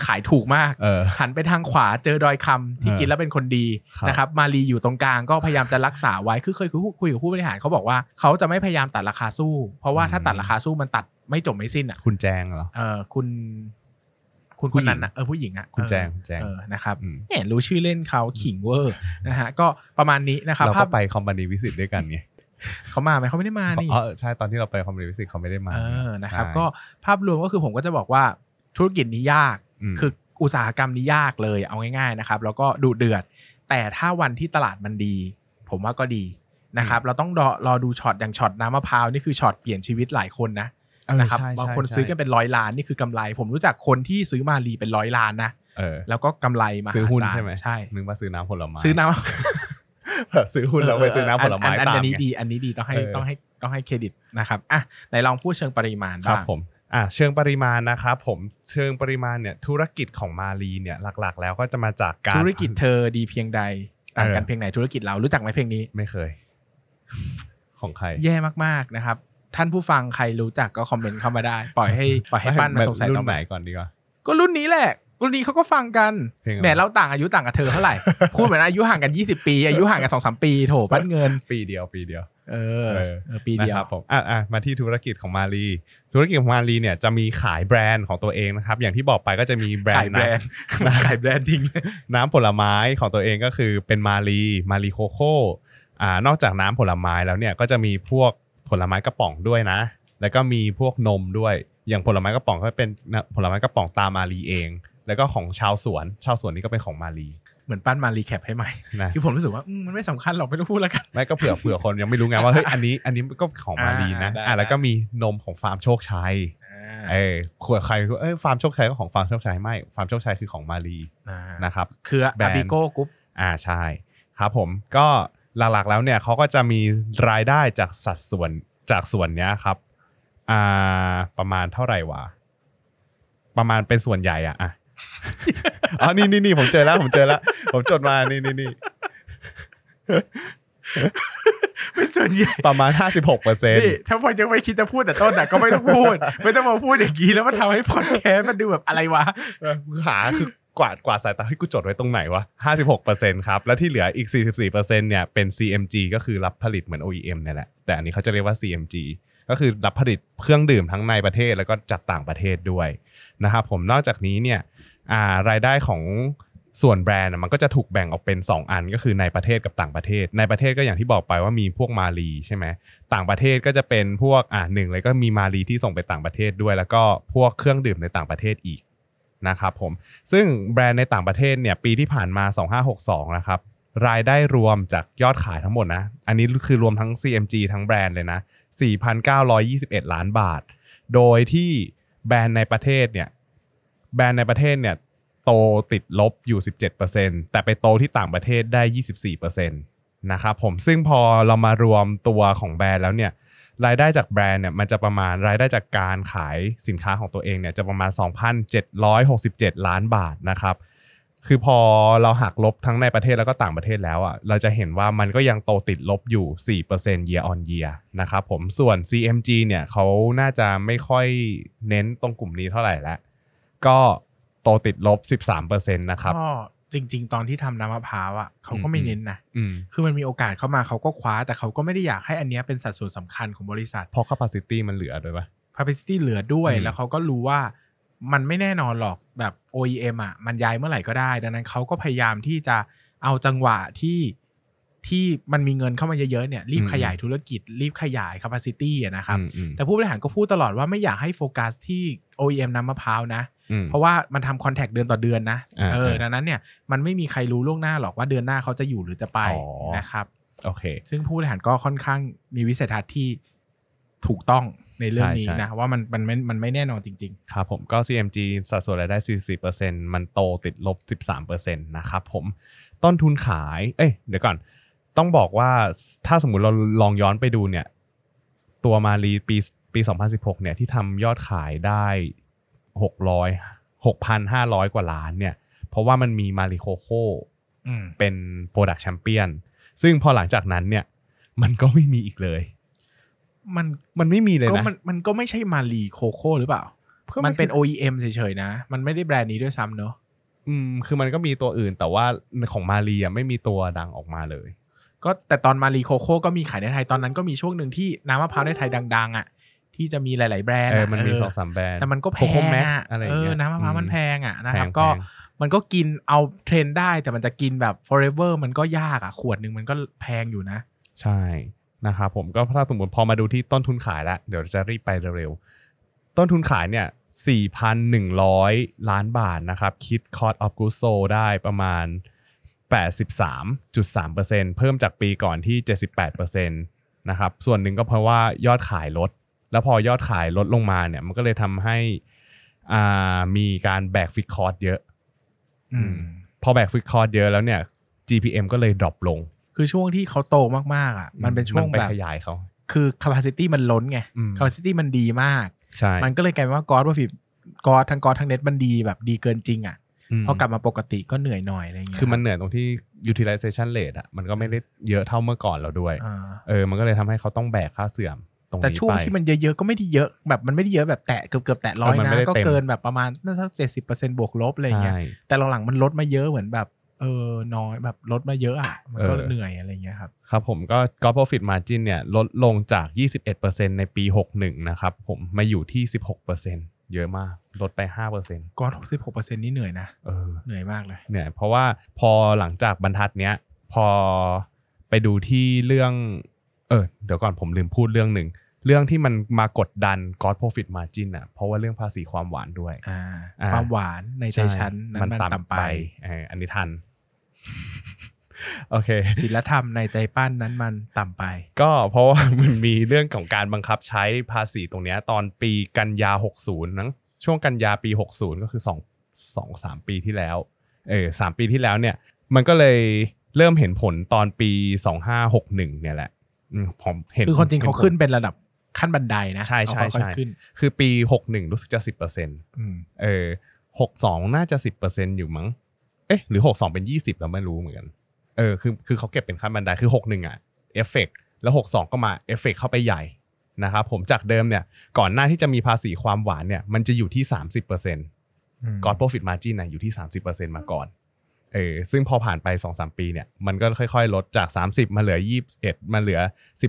ขายถูกมากเออหันไปทางขวาเจอดอยคำที่เออกินแล้วเป็นคนดีครับนะครับมาลีอยู่ตรงกลางก็พยายามจะรักษาไว้คือเคยคุยคุยกับผู้บริหารเขาบอกว่าเขาจะไม่พยายามตัดราคาสู้ เพราะว่าถ้าตัดราคาสู้มันตัดไม่จบไม่สิ้นอะคุณแจงเหรอเออคุณคุณผู้คนหญิงนั้นนะเออผู้หญิงอะคุณเออแจงคุณแจงเออนะครับอืมเห็นรู้ชื่อเล่นเขาขิงเวอร์นะฮะก็ประมาณนี้นะครับเราภาก็พไปคอมพานีวิสิตด้วยกันไงเขามาไหมเขาไม่ได้มานี่อ๋อใช่ตอนที่เราไปคอมพานีวิสิตเขาไม่ได้มาเออนะครับใช่ก็ภาพรวมก็คือผมก็จะบอกว่าธุรกิจนี้ยากม คืออุตสาหกรรมนี้ยากเลยเอาง่ายๆนะครับ แล้วก็ดูเดือด แต่ถ้าวันที่ตลาดมันดี ผมว่าก็ดีนะครับ เราต้องรอรอดูช็อตอย่างช็อตน้ำมะพร้าวนี่คือช็อตเปลี่ยนชีวิตหลายคนนะเออนะครับใช่บางใช่คนใช่ซื้อกันเป็นร้อยล้านนี่คือกำไร ผมรู้จักคนที่ซื้อมาลีเป็นร้อยล้านนะเออแล้วก็กำไรมหาซื้อหุ้นศาลใช่ไหมใช่นึกว่าซื้อน้ำผลไม้ซื้อน้ำแบบซื้อหุ้นแล้วไปซื้อน้ำผลไม้อันตามอันนี้ไงดีอันนี้ดีต้องให้เออต้องให้ต้องให้เครดิตนะครับอะไหนลองพูดเชิงปริมาณครับบ้างผม อะเชิงปริมาณนะครับผมเชิงปริมาณเนี่ยธุรกิจของมาลีเนี่ยหลักๆ แล้วก็จะมาจากการธุรกิจเธอดีเพียงใดต่างกันเออเพียงไหนธุรกิจเรารู้จักไหมเพลงนี้ ไม่เคย ของใคร แย่มากๆนะครับ ท่านผู้ฟังใครรู้จักก็คอมเมนต์เข้ามาได้ ปล่อยให้ปล่อยให้ปั้นมาสงสัยรุ่ต่อนไหไปนก่อนดีกว่าก็รุ่นนี้แหละรุ่นนี้เขาก็ฟังกันเพลงอะไรแหมเราต่างอายุต่างกับเธอเท่าไหร่พูดเหมือนอายุห่างกัน 20 ปี อายุห่างกัน2อสปีโถปั้นเงินปีเดียวปีเดียว เออเออเออปีเดียวนะครับผมอะอะมาที่ธุรกิจของมารีธุรกิจของมารีเนี่ยจะมีขายแบรนด์ของตัวเองนะครับ อย่างที่บอกไปก็จะมีแบรนขายด์แบรนด์นะขายแบรนด์ทิ้งเลยน้ำผลไม้ของตัวเองก็คือเป็นมาลีมาลีโคโค่อ่านอกจากน้ำผลไม้แล้วเนี่ยก็จะมีพวกผลไม้กระป๋องด้วยนะ แล้วก็มีพวกนมด้วย อย่างผลไม้กระป๋องก็เป็นนะผลไม้กระป๋องตรามาลีเอง แล้วก็ของชาวสวน ชาวสวนนี่ก็เป็นของมาลี เหมือนปั้นมาลีแคปให้ใหม่ นะคือผมรู้สึกว่าอืมมันไม่สำคัญหรอกไม่ต้องพูดแล้วกัน ไม่ก็เผื่อเผื่อคนยังไม่รู้ไงว่าเฮ้ยอันนี้อันนี้ก็ของมาลีนะอ่าได้ อะแล้วก็มีนมของฟาร์มโชคชัยเออขวดใครเอ้ยฟาร์มโชคชัยก็ของฟาร์มโชคชัยไม่ฟาร์มโชคชัยคือของมาลีอ่านะครับคือแบรนอาด์ บิโก้กรุ๊ปอ่าใช่ครับผมก็หลักๆแล้วเนี่ยเขาก็จะมีรายได้จากสัดส่วนจากส่วนเนี้ยครับอ่าประมาณเท่าไหร่วะประมาณเป็นส่วนใหญ่อะอะ อ๋อนี่นี่นี่ผมเจอแล้ว ผมเจอแล้ว ผมจดมานี่นี่นี่เป็นส่วนใหญ่ประมาณห้าสิบหกเปอร์เซ็นต์นี่ถ้าพอยังไม่คิดจะพูดแต่ต้นอะก็ไม่ต้องพูด ไม่ต้องมาพูดอย่างนี้แล้วมันทำให้พอดแคสต์มันดูแบบอะไรวะหาคือกวาดกวาดสายตาให้ยกูจดไว้ตรงไหนวะห้าสิบหกเปอร์เซ็นต์ครับ แล้วที่เหลืออีกสี่สิบสี่เปอร์เซ็นต์เนี่ยเป็น CMG ก็คือรับผลิตเหมือน OEM เนี่ยแหละ แต่อันนี้เขาจะเรียกว่า CMG ก็คือรับผลิตเครื่องดื่มทั้งในประเทศแล้วก็จากต่างประเทศด้วยนะครับผมนอกจากนี้เนี่ยารายได้ของส่วนแบรนด์มันก็จะถูกแบ่งออกเป็น 2 อันก็คือในประเทศกับต่างประเทศ ในประเทศก็อย่างที่บอกไปว่ามีพวกมาลีใช่ไหมต่างประเทศก็จะเป็นพวกอ่าหนึ่งเลยก็มีมาลีที่ส่งไปต่างประเทศด้วย แล้วก็พวกเครื่องดื่มในต่างประเทศอีกนะครับผมซึ่งแบรนด์ในต่างประเทศเนี่ยปีที่ผ่านมา 2562นะครับรายได้รวมจากยอดขายทั้งหมดนะ อันนี้คือรวมทั้ง CMG ทั้งแบรนด์เลยนะ 4,921 ล้านบาท โดยที่แบรนด์ในประเทศเนี่ยแบรนด์ในประเทศเนี่ยโตติดลบอยู่ 17%แต่ไปโตที่ต่างประเทศได้ 24%นะครับผมซึ่งพอเรามารวมตัวของแบรนด์แล้วเนี่ยรายได้จากแบรนด์เนี่ยมันจะประมาณรายได้จากการขายสินค้าของตัวเองเนี่ยจะประมาณ 2,767 ล้านบาทนะครับ คือพอเราหักลบทั้งในประเทศแล้วก็ต่างประเทศแล้วอะเราจะเห็นว่ามันก็ยังโตติดลบอยู่ 4% year on year นะครับผมส่วน CMG เนี่ยเขาน่าจะไม่ค่อยเน้นตรงกลุ่มนี้เท่าไหร่แล้วก็โตติดลบ 13%นะครับก็จริง ๆ ตอนที่ทำน้ำมะพร้าวอะเขาก็ไม่อืมเน้นนะอืมคือมันมีโอกาสเข้ามาเขาก็คว้า แต่เขาก็ไม่ได้อยากให้อันเนี้ยเป็นสัดส่วนสำคัญของบริษัทเพราะ capacity มันเหลือด้วยปะ capacity เหลือด้วยอืมแล้วเขาก็รู้ว่า มันไม่แน่นอนหรอกแบบ OEM อะมันย้ายเมื่อไหร่ก็ได้ ดังนั้นเขาก็พยายามที่จะเอาจังหวะที่ที่มันมีเงินเข้ามาเยอะๆเนี่ยรีบขยายธุรกิจ รีบขยาย capacity อะนะครับอืมอืมแต่ผู้บริหารก็พูดตลอดว่าไม่อยากให้โฟกัสที่ OEM น้ำมะพร้าวนะอืมเพราะว่ามันทำคอนแทคเดือนต่อเดือนนะอ่าเอออ่าดังนั้นเนี่ยมันไม่มีใครรู้ล่วงหน้าหรอกว่าเดือนหน้าเขาจะอยู่หรือจะไปอ๋อนะครับโอเค ซึ่งผู้บริหารก็ค่อนข้างมีวิสัยทัศน์ที่ถูกต้อง ในเรื่องใช่นี้ใช่นะ ว่ามันมันไม่มันไม่แน่นอนจริงครับผมก็ CMG สัดส่วนรายได้ 44%มันโตติดลบ 13%นะครับผมต้นทุนขาย เอ้ย เดี๋ยวก่อน ต้องบอกว่าถ้าสมมุติเราลองย้อนไปดูเนี่ย ตัวมารีปีปี 2016 เนี่ยที่ทำยอดขายได้ 600 6,500 กว่าล้านเนี่ย เพราะว่ามันมีมาริโคโคๆอืมเป็น Product Champion ซึ่งพอหลังจากนั้นเนี่ย มันก็ไม่มีอีกเลย มันมันไม่มีเลยก็นะ มันมันก็ไม่ใช่มารีโคโค่หรือเปล่ามันเป็น OEM เฉยๆนะ มันไม่ได้แบรนด์นี้ด้วยซ้ำเนอะอืมคือมันก็มีตัวอื่นแต่ว่าของมารีอะไม่มีตัวดังออกมาเลย ก็แต่ตอนมารีโคโค่ก็มีขายในไทยตอนนั้นก็มีช่วงหนึ่งที่น้ำมะพร้าวในไทยดัง ๆ อะ ที่จะมีหลาย ๆ แบรนด์เอออะมันมีเออสองสามแบรนด์แต่มันก็แพ Coco ง Max อะอะไรอย่างเอเงี้อยน้ำมะพร้าวมันแพงอะนะครับ แพงก็แพง มันก็กินเอาเทรนด์ได้แต่มันจะกินแบบ forever มันก็ยากอะขวดหนึ่งมันก็แพงอยู่นะ ใช่ นะครับผมก็ถ้าสมมติพอมาดูที่ต้นทุนขายแล้ว เดี๋ยวจะรีบไปเร็วๆ ต้นทุนขายเนี่ย 4,100 ล้านบาทนะครับ คิด cost of goods sold ได้ประมาณ 83.3%เพิ่มจากปีก่อนที่ 78%นะครับส่วนหนึ่งก็เพราะว่ายอดขายลด แล้วพอยอดขายลดลงมาเนี่ย มันก็เลยทำให้อ่ามีการแบกฟิกคอร์สเยอะอืมพอแบกฟิกคอร์สเยอะแล้วเนี่ย GPM ก็เลย drop ลง คือช่วงที่เขาโตมากๆอะ มันเป็นช่วงไปแบบขยายเขา คือ capacity มันล้นไงอืม capacity มันดีมากใช่มันก็เลยกลายเป็นว่ากอ s ว่าฟิกอ s ทั้งกอ s ทั้งเน็ตมันดีแบบดีเกินจริงอะมพอกลับมาปกติก็เหนื่อยหน่อยอะไรเงี้ย คือมันเหนื่อยตรงที่ utilization rate อะ มันก็ไม่ได้เยอะเท่าเมื่อก่อนเราด้วยอ่าเออ มันก็เลยทำให้เขาต้องแบกค่าเสื่อมตรงแต่นี้ช่วงไปที่มันเยอะๆก็ไม่ได้เยอะแบบมันไม่ได้เยอะแบบแตะเกือบเกือบๆแตะร้อยเออมันนะไม่ได้ก็เต็มเกินแบบประมาณน่าจะเจ็ดสิบเปอร์เซ็นบวกลบอะไรเงี้ยใช่แต่หลังๆมันลดมาเยอะเหมือนแบบ เออน้อยแบบลดมาเยอะอะมันก็เออเหนื่อยอะไรเงี้ยครับครับผมก็ gross profit margin เนี่ยลดลงจาก 21%ในปี 61 นะครับผมมาอยู่ที่ 16%เยอะมาก ลดไป 5%ก็สิบหกเปอร์เซ็นนี่เหนื่อยนะเออเหนื่อยมากเลยเนี่ยเพราะว่าพอหลังจากบรรทัดเนี้ย พอไปดูที่เรื่อง เออ เดี๋ยวก่อนผมลืมพูดเรื่องหนึ่ง เรื่องที่มันมากดดัน God Profit Margin อะเพราะว่าเรื่องภาษีความหวานด้วย อ่าอ่าความหวานในใจฉันนั้นมันต่ำไปเอออันนี้ทัน โอเคศีลธรรมในใจปั้นนั้นมันต่ำไป ก็เพราะว่ามันมีเรื่องของการบังคับใช้ภาษีตรงเนี้ยตอนปีกันยา 60 นังช่วงกันยาปี 60 ก็คือ2 2 3 ปีที่แล้วเออสามปีที่แล้วเนี่ย มันก็เลยเริ่มเห็นผลตอนปี 2561 เนี่ยแหละอืมผมเห็นคือคนจริงเขาห็ผลขึ้นเป็นระดับขั้นบันไดนะใช่ใช่เขาค่อยใช่ๆขึ้นคือปี 61 รู้สึกจะ10%เอืมออ62 น่าจะ 10%อยู่มั้งเอ๊ะหรือ 62 เป็น 20 เราไม่รู้เหมือนกัน เออคือคือเขาเก็บเป็นขั้นบันไดคือ61อะเอฟเฟกแล้ว62ก็มาเอฟเฟกเข้าไปใหญ่นะครับผมจากเดิมเนี่ยก่อนหน้าที่จะมีภาษีความหวานเนี่ยมันจะอยู่ที่30% God Profit Margin นะอยู่ที่30%มาก่อนเออซึ่งพอผ่านไป2-3ปีเนี่ยมันก็ค่อยๆ ลดจาก30มาเหลือ21มาเหลือ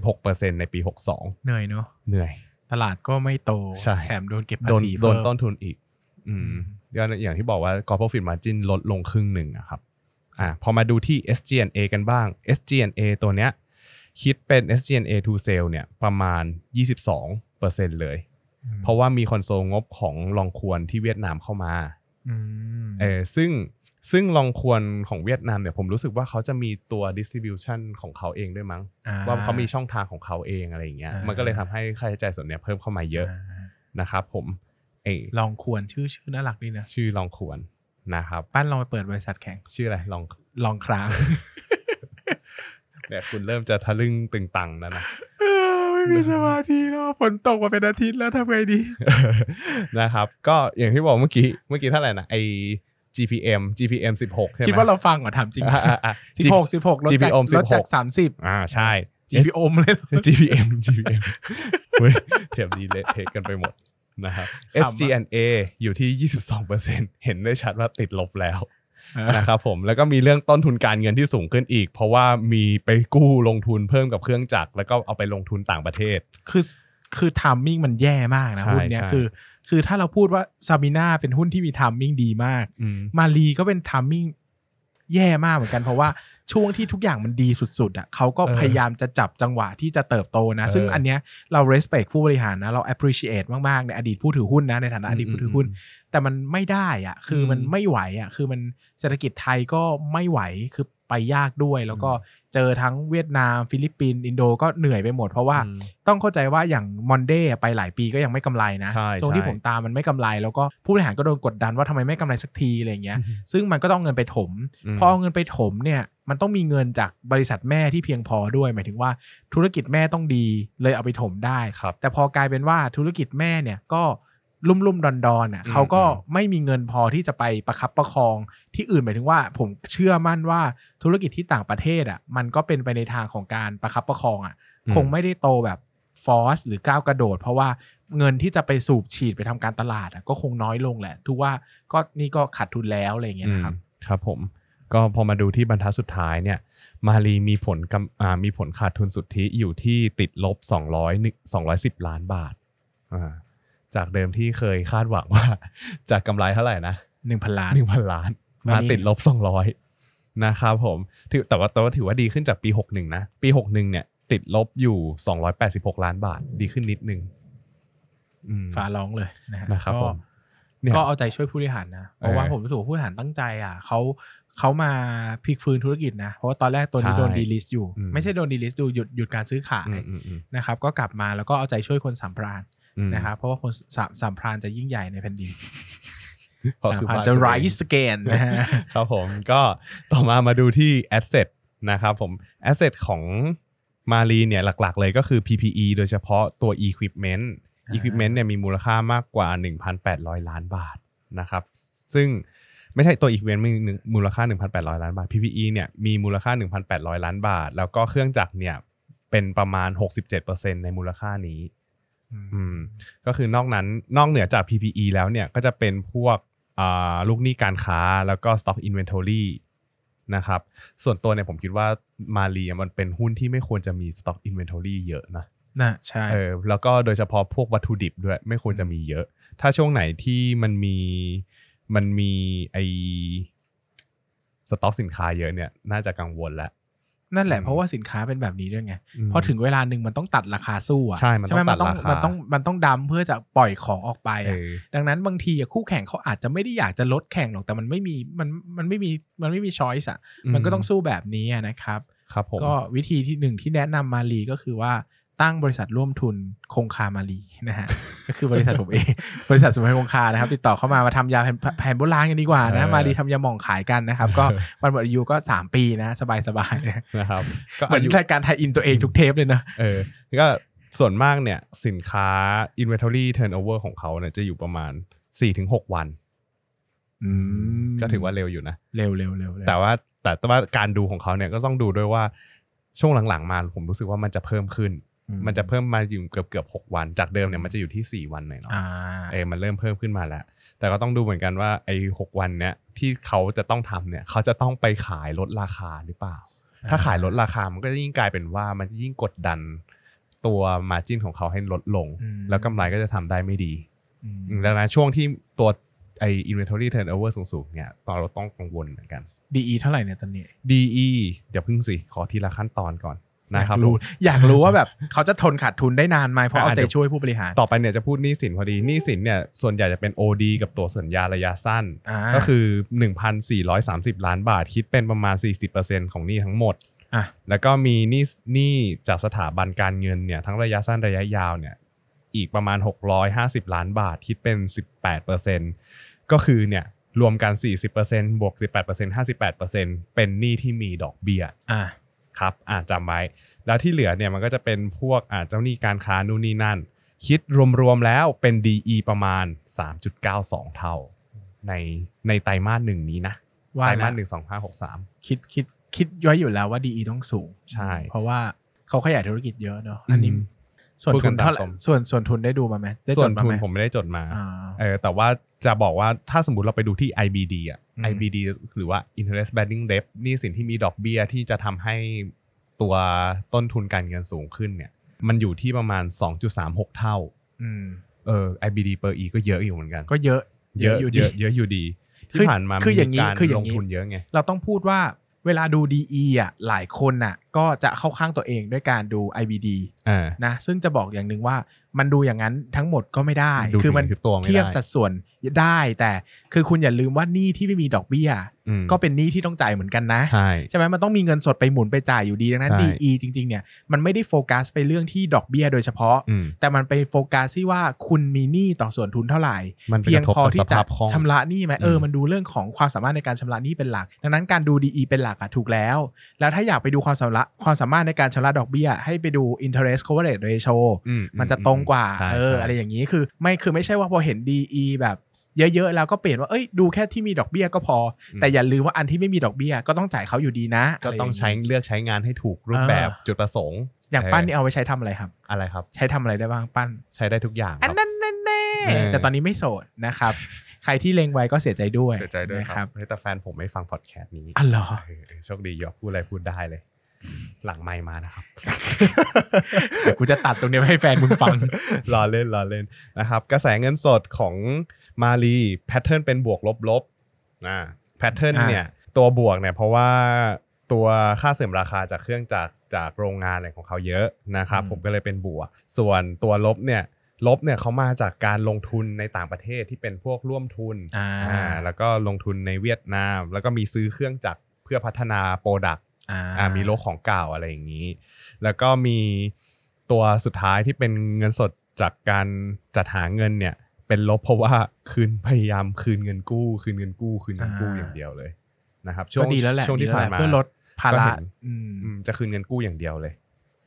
16%ในปี62เหนื่อยเนาะเหนื่อย ตลาดก็ไม่โตใช่แถมโดนเก็บภาโดนษีโดนเพิ่มต้นทุนอีก อืมก็อย่างที่บอกว่า God Profit Margin ลดลงครึ่งหนึ่งอะครับ อ่าพอมาดูที่ SG&A กันบ้าง SG&A ตัวเนี้ยคิดเป็น SG&A to sale เนี่ยประมาณ 22%เลยอืมเพราะว่ามีคอนโซลงบของลองควรที่เวียดนามเข้ามาอืมเออซึ่งซึ่งลองควรของเวียดนามเนี่ยผมรู้สึกว่าเขาจะมีตัว distribution ของเขาเองด้วยมั้งอ่ว่าเขามีช่องทางของเขาเองอะไรอย่างเงี้ยอ่ามัมันก็เลยทำให้ค่าใช้จ่ายส่วนเนี้ยเพิ่มเข้ามาเยอะานะครับผมเออลองควรชื่อชื่อน่ารักดีนะ ชื่อลองควร นะครับปั้นลองไปเปิดบริษัทแข่งชื่ออะไรลองลองครางเนี่ยคุณเริ่มจะทะลึ่งตึงตังแล้วนะไม่มีสมาธิแล้วฝนตกมาเป็นอาทิตย์แล้วทำไงดีนะครับ ก็อย่างที่บอกเมื่อกี้เมื่อกี้เท่าไหร่นะไอ GPM GPM 16ใช่ไหมคิดว่าเราฟังเหรอถามจริงอะอะอะสิบหกสิบหกลดจาก GPM ลดจาก16สามสิบอ่าใช่ GPM เลยเหรอ GPM GPM เฮ้ยเทียบดีเละเทะกันไปหมด นะครับขำอะ SG&A อยู่ที่ 22%เห็นได้ชัดว่าติดลบแล้วนะครับผมแล้วก็มีเรื่องต้นทุนการเงินที่สูงขึ้นอีก เพราะว่ามีไปกู้ลงทุนเพิ่มกับเครื่องจักรแล้วก็เอาไปลงทุนต่างประเทศ คือคือ timing มันแย่มากนะใช่หุ้นเนี้ยใช่คือ คือถ้าเราพูดว่าซาบิน่าเป็นหุ้นที่มี timing ดีมากอืมมาลีก็เป็น timingแย่มากเหมือนกันเพราะว่า ช่วงที่ทุกอย่างมันดีสุดๆอะเขาก็เออพยายามจะจับจังหวะที่จะเติบโตนะเออซึ่งอันเนี้ยเรา respect ผู้บริหารนะเรา appreciate มากๆ ในอดีตผู้ถือหุ้นนะในฐานะอดีตผู้ถือหุ้น แต่มันไม่ได้อะคือมันอืมไม่ไหวอะคือมันเศรษฐกิจไทยก็ไม่ไหวคือ ไปยากด้วย แล้วก็เจอทั้งเวียดนาม ฟิลิปปินส์อินโดก็เหนื่อยไปหมด เพราะว่าอืมต้องเข้าใจว่าอย่างมอนเดย์ไปหลายปีก็ยังไม่กำไรนะใช่ช่วงที่ใช่ผมตามมันไม่กำไร แล้วก็ผู้บริหารก็โดนกดดันว่าทำไมไม่กำไรสักทีอะไรอย่างเงี้ยซึ่งมันก็ต้องเอาเงินไปถมอืมพอเอาเงินไปถมเนี่ยมันต้องมีเงินจากบริษัทแม่ที่เพียงพอด้วย หมายถึงว่าธุรกิจแม่ต้องดีเลยเอาไปถมได้ครับแต่พอกลายเป็นว่าธุรกิจแม่เนี่ยก็ ลุ่มลุ่มดอนดอนอะอืมเขาก็อืมไม่มีเงินพอที่จะไปประคับประคอง ที่อื่นหมายถึงว่า ผมเชื่อมั่นว่าธุรกิจที่ต่างประเทศอะ มันก็เป็นไปในทางของการประคับประคองอะ คงไม่ได้โตแบบฟอสหรือก้าวกระโดด เพราะว่าเงินที่จะไปสูบฉีดไปทำการตลาดอะก็คงน้อยลงแหละทุกว่าก็นี่ก็ขาดทุนแล้วอะไรอย่างเงี้ยนะครับอืมครับผมก็พอมาดูที่บรรทัดสุดท้ายเนี่ยมารีมีผลกำอ่ามีผลขาดทุนสุทธิอยู่ที่ติดลบ 200 210 ล้านบาทอ่า จากเดิมที่เคยคาดหวังว่าจากกำไรเท่าไหร่นะหนึ่งพันล้านหนึ่งพันล้านวันมานี้ติดลบ200นะครับผมถือแต่ว่าแต่ว่าถือว่าดีขึ้นจากปี61นะปี61เนี่ย ติดลบอยู่286ล้านบาท ดีขึ้นนิดนึงอืมฟ้าร้องเลยนะฮะนะครับก็ผมเนี่ยก็เอาใจช่วยผู้บริหารนะ เพราะว่าเออผมรู้สึกว่าผู้บริหารตั้งใจอะเขาเขามาพลิกฟื้นธุรกิจนะ เพราะว่าตอนแรกตัวนี้ใช่โดน delist อยู่อืมไม่ใช่โดน delist ดูหยุดหยุดการซื้อขายอืมอืมอืมนะครับ ก็กลับมาแล้วก็เอาใจช่วยคนสามพรานอืม นะครับเพราะว่าคนสามสามพรานจะยิ่งใหญ่ในแผ่นดินเพราะสามคือพรานบ้านจะตัวเอง rise again นะฮะครับผมก็ต่อมามาดูที่ asset นะครับผม asset ของมารีเนี่ยหลักๆ เลยก็คือ PPE โดยเฉพาะตัว equipment อ่า equipment เนี่ยมีมูลค่ามากกว่า 1,800 ล้านบาทนะครับ ซึ่งไม่ใช่ตัว equipment มีหนึ่งมูลค่า 1,800 ล้านบาท PPE เนี่ยมีมูลค่า 1,800 ล้านบาท แล้วก็เครื่องจักรเนี่ยเป็นประมาณ 67%ในมูลค่านี้ อืมก็คือนอกนั้นนอกเหนือจาก PPE แล้วเนี่ยก็จะเป็นพวกอ่าลูกหนี้การค้าแล้วก็ Stock Inventory นะครับส่วนตัวเนี่ยผมคิดว่ามารีมันเป็นหุ้นที่ไม่ควรจะมี Stock Inventory เยอะนะนะใช่เออแล้วก็โดยเฉพาะพวกวัตถุดิบด้วย ไม่ควรจะมีเยอะ ถ้าช่วงไหนที่มันมีมันมีไอสต็อกสินค้าเยอะเนี่ย น่าจะกังวลแล้ว นั่นแหละอืมเพราะว่าสินค้าเป็นแบบนี้ด้วยไงมพอถึงเวลาหนึ่งมันต้องตัดราคาสู้อะใช่มันต้องไหตัดราคามัมันต้องมันต้องดัมเพื่อจะปล่อยของออกไปเออะอดังนั้นบางทีอะคู่แข่งเขาอาจจะไม่ได้อยากจะลดแข่งหรอกแต่มันไม่มีมันมันไม่มีมันไม่มีช้อยส์อะมันก็ต้องสู้แบบนี้อะนะครับ ครับผมก็วิธีที่หนึ่งที่แนะนำมาลีก็คือว่า ตั้งบริษัทร่วมทุนคงคามาลีนะฮะก็คือบริษัทผมเองบริษัทสมุนไพรคงคานะครับ ติดต่อเข้ามามาทำยาแผนแผนโบราณกันดีกว่านะมาลีทำยาหม่องขายกันนะครับ ก็วันหมดอายุก็ 3 ปีนะ สบายสบายๆนะนะครับก็เหมือนอายุรายการไทยอินตัวเองทุกเทปเลยนะเออก็ส่วนมากเนี่ยสินค้า inventory turnover ของเขาเนี่ยจะอยู่ประมาณ 4-6 วันอืมก็ถือว่าเร็วอยู่นะเร็วเร็วเร็วเร็วแต่ว่าแต่ว่าการดูของเขาเนี่ยก็ต้องดูด้วยว่าช่วงหลังๆมาผมรู้สึกว่ามันจะเพิ่มขึ้นอื มันจะเพิ่มมาอยู่เกือบเกือบหกวัน จากเดิมเนี่ยมันจะอยู่ที่สี่วันหน่อยเนาะอ่าเออมันเริ่มเพิ่มขึ้นมาแล้ว แต่ก็ต้องดูเหมือนกันว่าไอ้หกวันเนี้ยที่เขาจะต้องทำเนี่ย เขาจะต้องไปขายลดราคาหรือเปล่า ถ้าขายลดราคามันก็จะยิ่งกลายเป็นว่ามันจะยิ่งกดดันตัวมาจินของเขาให้ลดลงอืมแล้วกำไรก็จะทำได้ไม่ดีอืมอืมดังนั้นช่วงที่ตัวไอ้ inventory turnover สูงๆเนี่ยตอนเราต้องกังวลเหมือนกันดีเท่าไหร่เนี่ยตอนนี้ DE เดี๋ยวพึ่งสิ ขอทีละขั้นตอนก่อนอยา นะครับกรู้อยากรู้ว่าแบบเขาจะทนขาดทุนได้นานไหมเพราะเอาอะใจเดี๋ยวช่วยผู้บริหาร ต่อไปเนี่ยจะพูดหนี้สินพอดีหนี้สินเนี่ยส่วนใหญ่จะเป็น OD กับตัวสัญญาระยะสั้นอ่าก็คือ 1,430 ล้านบาทคิดเป็นประมาณ 40%ของหนี้ทั้งหมดอะแล้วก็มีหนี้หนี้จากสถาบันการเงินเนี่ยทั้งระยะสั้นระยะยาวเนี่ยอีกประมาณ 650 ล้านบาทคิดเป็น 18%ก็คือเนี่ยรวมกัน 40%บวก 18% 58%เป็นหนี้ที่มีดอกเบี้ยอะ ครับอ่าจำไว้ แล้วที่เหลือเนี่ยมันก็จะเป็นพวกอ่าเจ้าหนี้การค้านู่นนี่นั่น คิดรวมๆแล้วเป็น DE ประมาณ 3.92 เท่า ในในไตรมาสหนึ่งนี้นะว่าไตรแล้มาวสหนึ่งสองห้าหกสามคิดคิดคิดไว้อยู่แล้วว่าดีต้องสูงใช่ เพราะว่าเขาขยายธุรกิจเยอะเนอะอันนี้อืมส่วนพูดกัทุนนตามเท่าไหร่ตรงส่วนส่วนทุนได้ดูมาไหมได้ส่จวนดมาทุไหนมผมไม่ได้จดมาอ่าเออแต่ว่าจะบอกว่าถ้าสมมติเราไปดูที่ IBD อะอืม IBD หรือว่า interest bearing debt หนี่สินที่มีดอกเบี้ยที่จะทำให้ตัวต้นทุนการเงินสูงขึ้นเนี่ย มันอยู่ที่ประมาณ 2.36 เท่าอืมเออ IBD per E ก็เยอะอยู่เหมือนกัน ก็เยอะเยอะอยู่เยดีอะเยอะอยู่ดีคืที่อผ่านมาคืออย่างนี้นี้คืออย่าลงงนี้ทุนเยอะไงเราต้องพูดว่าเวลาดู DE อะหลายคนน่ะก็จะเข้าข้างตัวเองด้วยการดู IBD อ่านะซึ่งจะบอกอย่างหนึ่งว่ามันดูอย่างนั้นทั้งหมดก็ไม่ได้ดูคือมันถึงตัวไม่ได้เทียบสัดส่วนได้แต่คือคุณอย่าลืมว่าหนี้ที่ไม่มีดอกเบี้ยอืมก็เป็นหนี้ที่ต้องจ่ายเหมือนกันนะใช่ใช่ไหมมันต้องมีเงินสดไปหมุนไปจ่ายอยู่ดีดังนั้นใช่ DE จริงๆเนี่ยมันไม่ได้โฟกัสไปเรื่องที่ดอกเบี้ยโดยเฉพาะอืมแต่มันไปโฟกัสที่ว่าคุณมีหนี้ต่อส่วนทุนเท่าไหร่มันไปเพียงกระทบพอกับที่สจะภาพคล่องชำระหนี้ไหมเอออืมมันดูเรื่องของความสามารถในการชำระหนี้เป็นหลัก ดังนั้นการดู DE เป็นหลักอะถูกแล้ว แล้วถ้าอยากไปดูความสามารถความสามารถในการชำระดอกเบี้ย ให้ไปดู interest coverage ratio อืมมันจะตรงกว่าใช่เออใช่อะไรอย่างนี้คือไม่คือไม่ใช่ว่าพอเห็น DE แบบเยอะๆแล้วก็เปลี่ยนว่าเอ้ยดูแค่ที่มีดอกเบี้ยก็พออแต่อย่าลืมว่าอันที่ไม่มีดอกเบี้ยก็ต้องจ่ายเขาอยู่ดีนะ ก็ต้องะไรย่าใช้เลือกใช้งานให้ถูกรูปแบบจุดประสงค์ อย่างปั้นนี่เอาไว้ใช้ทำอะไรครับ อะไรครับ ใช้ทำอะไรได้บ้างปั้นใช้ได้ทุกอย่างคอันรับนั้นแน่เออๆแต่ตอนนี้ไม่โสดนะครับ ใครที่เลงไว้ก็เสียใจด้วยเสียใจด้วยนะคครัรับบเฮ้ยแต่แฟนผมไม่ฟังพอดแคสต์นี้อ๋อเหรอเออโชคดีอยากพูดอะไรพูดได้เลย หลังไม่มานะครับเดี๋ยวกูจะตัดตรงนี้ไว้ให้แฟนมึงฟังรอเล่นรอเล่นนะครับ กระแสเงินสดของมาลี pattern เป็นบวกลบลบอ่า pattern อ่าเนี่ย ตัวบวกเนี่ยเพราะว่าตัวค่าเสื่อมราคาจากเครื่องจักรจากโรงงานอะไรของเขาเยอะนะครับผมก็เลยเป็นบวก ส่วนตัวลบเนี่ยลบเนี่ยเขามาจากการลงทุนในต่างประเทศที่เป็นพวกร่วมทุนอ่าอ่าแล้วก็ลงทุนในเวียดนาม แล้วก็มีซื้อเครื่องจักรเพื่อพัฒนา product อ่า อ่ามีโลกของเก่าอะไรอย่างนี้ แล้วก็มีตัวสุดท้ายที่เป็นเงินสดจากการจัดหาเงินเนี่ย เป็นลบเพราะว่าคืนพยายามคืนเงินกู้ คืนเงินกู้คืนเงินกู้อย่างเดียวเลยนะครับช่วก็งดีแล้วแหละช่วงที่ดีแล้ผ่านแหละมาเพื่อลดภาก็ระเห็นอืมอืมจะคืนเงินกู้อย่างเดียวเลย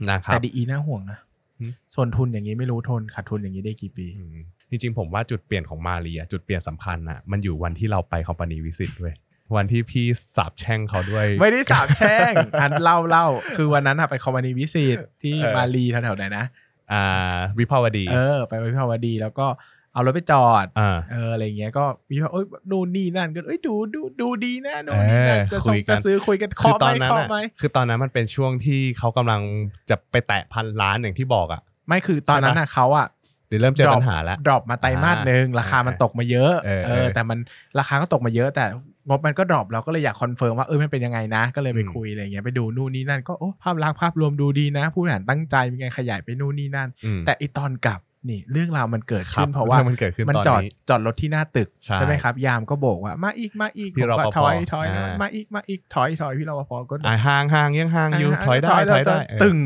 นะครับแต่ดีน่าห่วงนะหืมส่วนทุนอย่างนี้ไม่รู้ทนขาดทุนอย่างนี้ได้กี่ปีอืมจริงๆผมว่าจุดเปลี่ยนของมาเรียจุดเปลี่ยนสำคัญน่ะมันอยู่วันที่เราไปคอมพานีวิสิตด้วย วันที่พี่สาบแช่งเขาด้วย ไม่ได้สาบแช่งอันเล่าเล่าคือวันนั้นอะไปคอมมานีวิสิตที่เออมาลีแถวๆไหนนะอ่าวิภาวดี เออ ไปวิภาวดีแล้วก็เอารถไปจอดอ่าเอออะไรเงี้ยก็วิภาเอ้ยนู่นนี่นั่นก็เอ้ยดูดูดูดีนะนู่นนี่นั่นเออจะคุส่งยกันจะซื้อคุยกันคือเคาะตไหอมนนั้นเคาะน่ะไหมคือตอนนั้นมันเป็นช่วงที่เขากำลังจะไปแตะพันล้านอย่างที่บอกอะ ไม่คือตอนนั้นอะเขาอะเดี๋ยวเริ่มเจอ drop ปัญหาแล้วดรอปมาไตรมาสหนึ่งราคามันตกมาเยอะ เออเอเอออแต่มันราคาก็ตกมาเยอะแต่ งบมันก็ดรอปเราก็เลยอยากคอนเฟิร์มว่าเออมันเป็นยังไงนะ ก็เลยไปอืมคุยอะไรเงี้ยไปดูนู่นนี่นั่นก็โอ้ภาพลักษณ์ภาพรวมดูดีนะ ผู้บริหารตั้งใจมีการขยายไปนู่นนี่นั่นอืมแต่อีตอนกลับนี่เรื่องราวมันเกิดครัขึ้บนเพราะว่ามันเกิดขึ้นมันตอนจอดนี้จอดรถที่หน้าตึกใช่ไหมครับ ยามก็โบกว่ามาอีกมาอีกพี่ผมก็รปภถอยถอยอ่ามาอีกมาอีกถอยถอยพี่รปภก็อ่าห่างห่างยังห่างอยู่ถอยได้ถอยได้เออตึง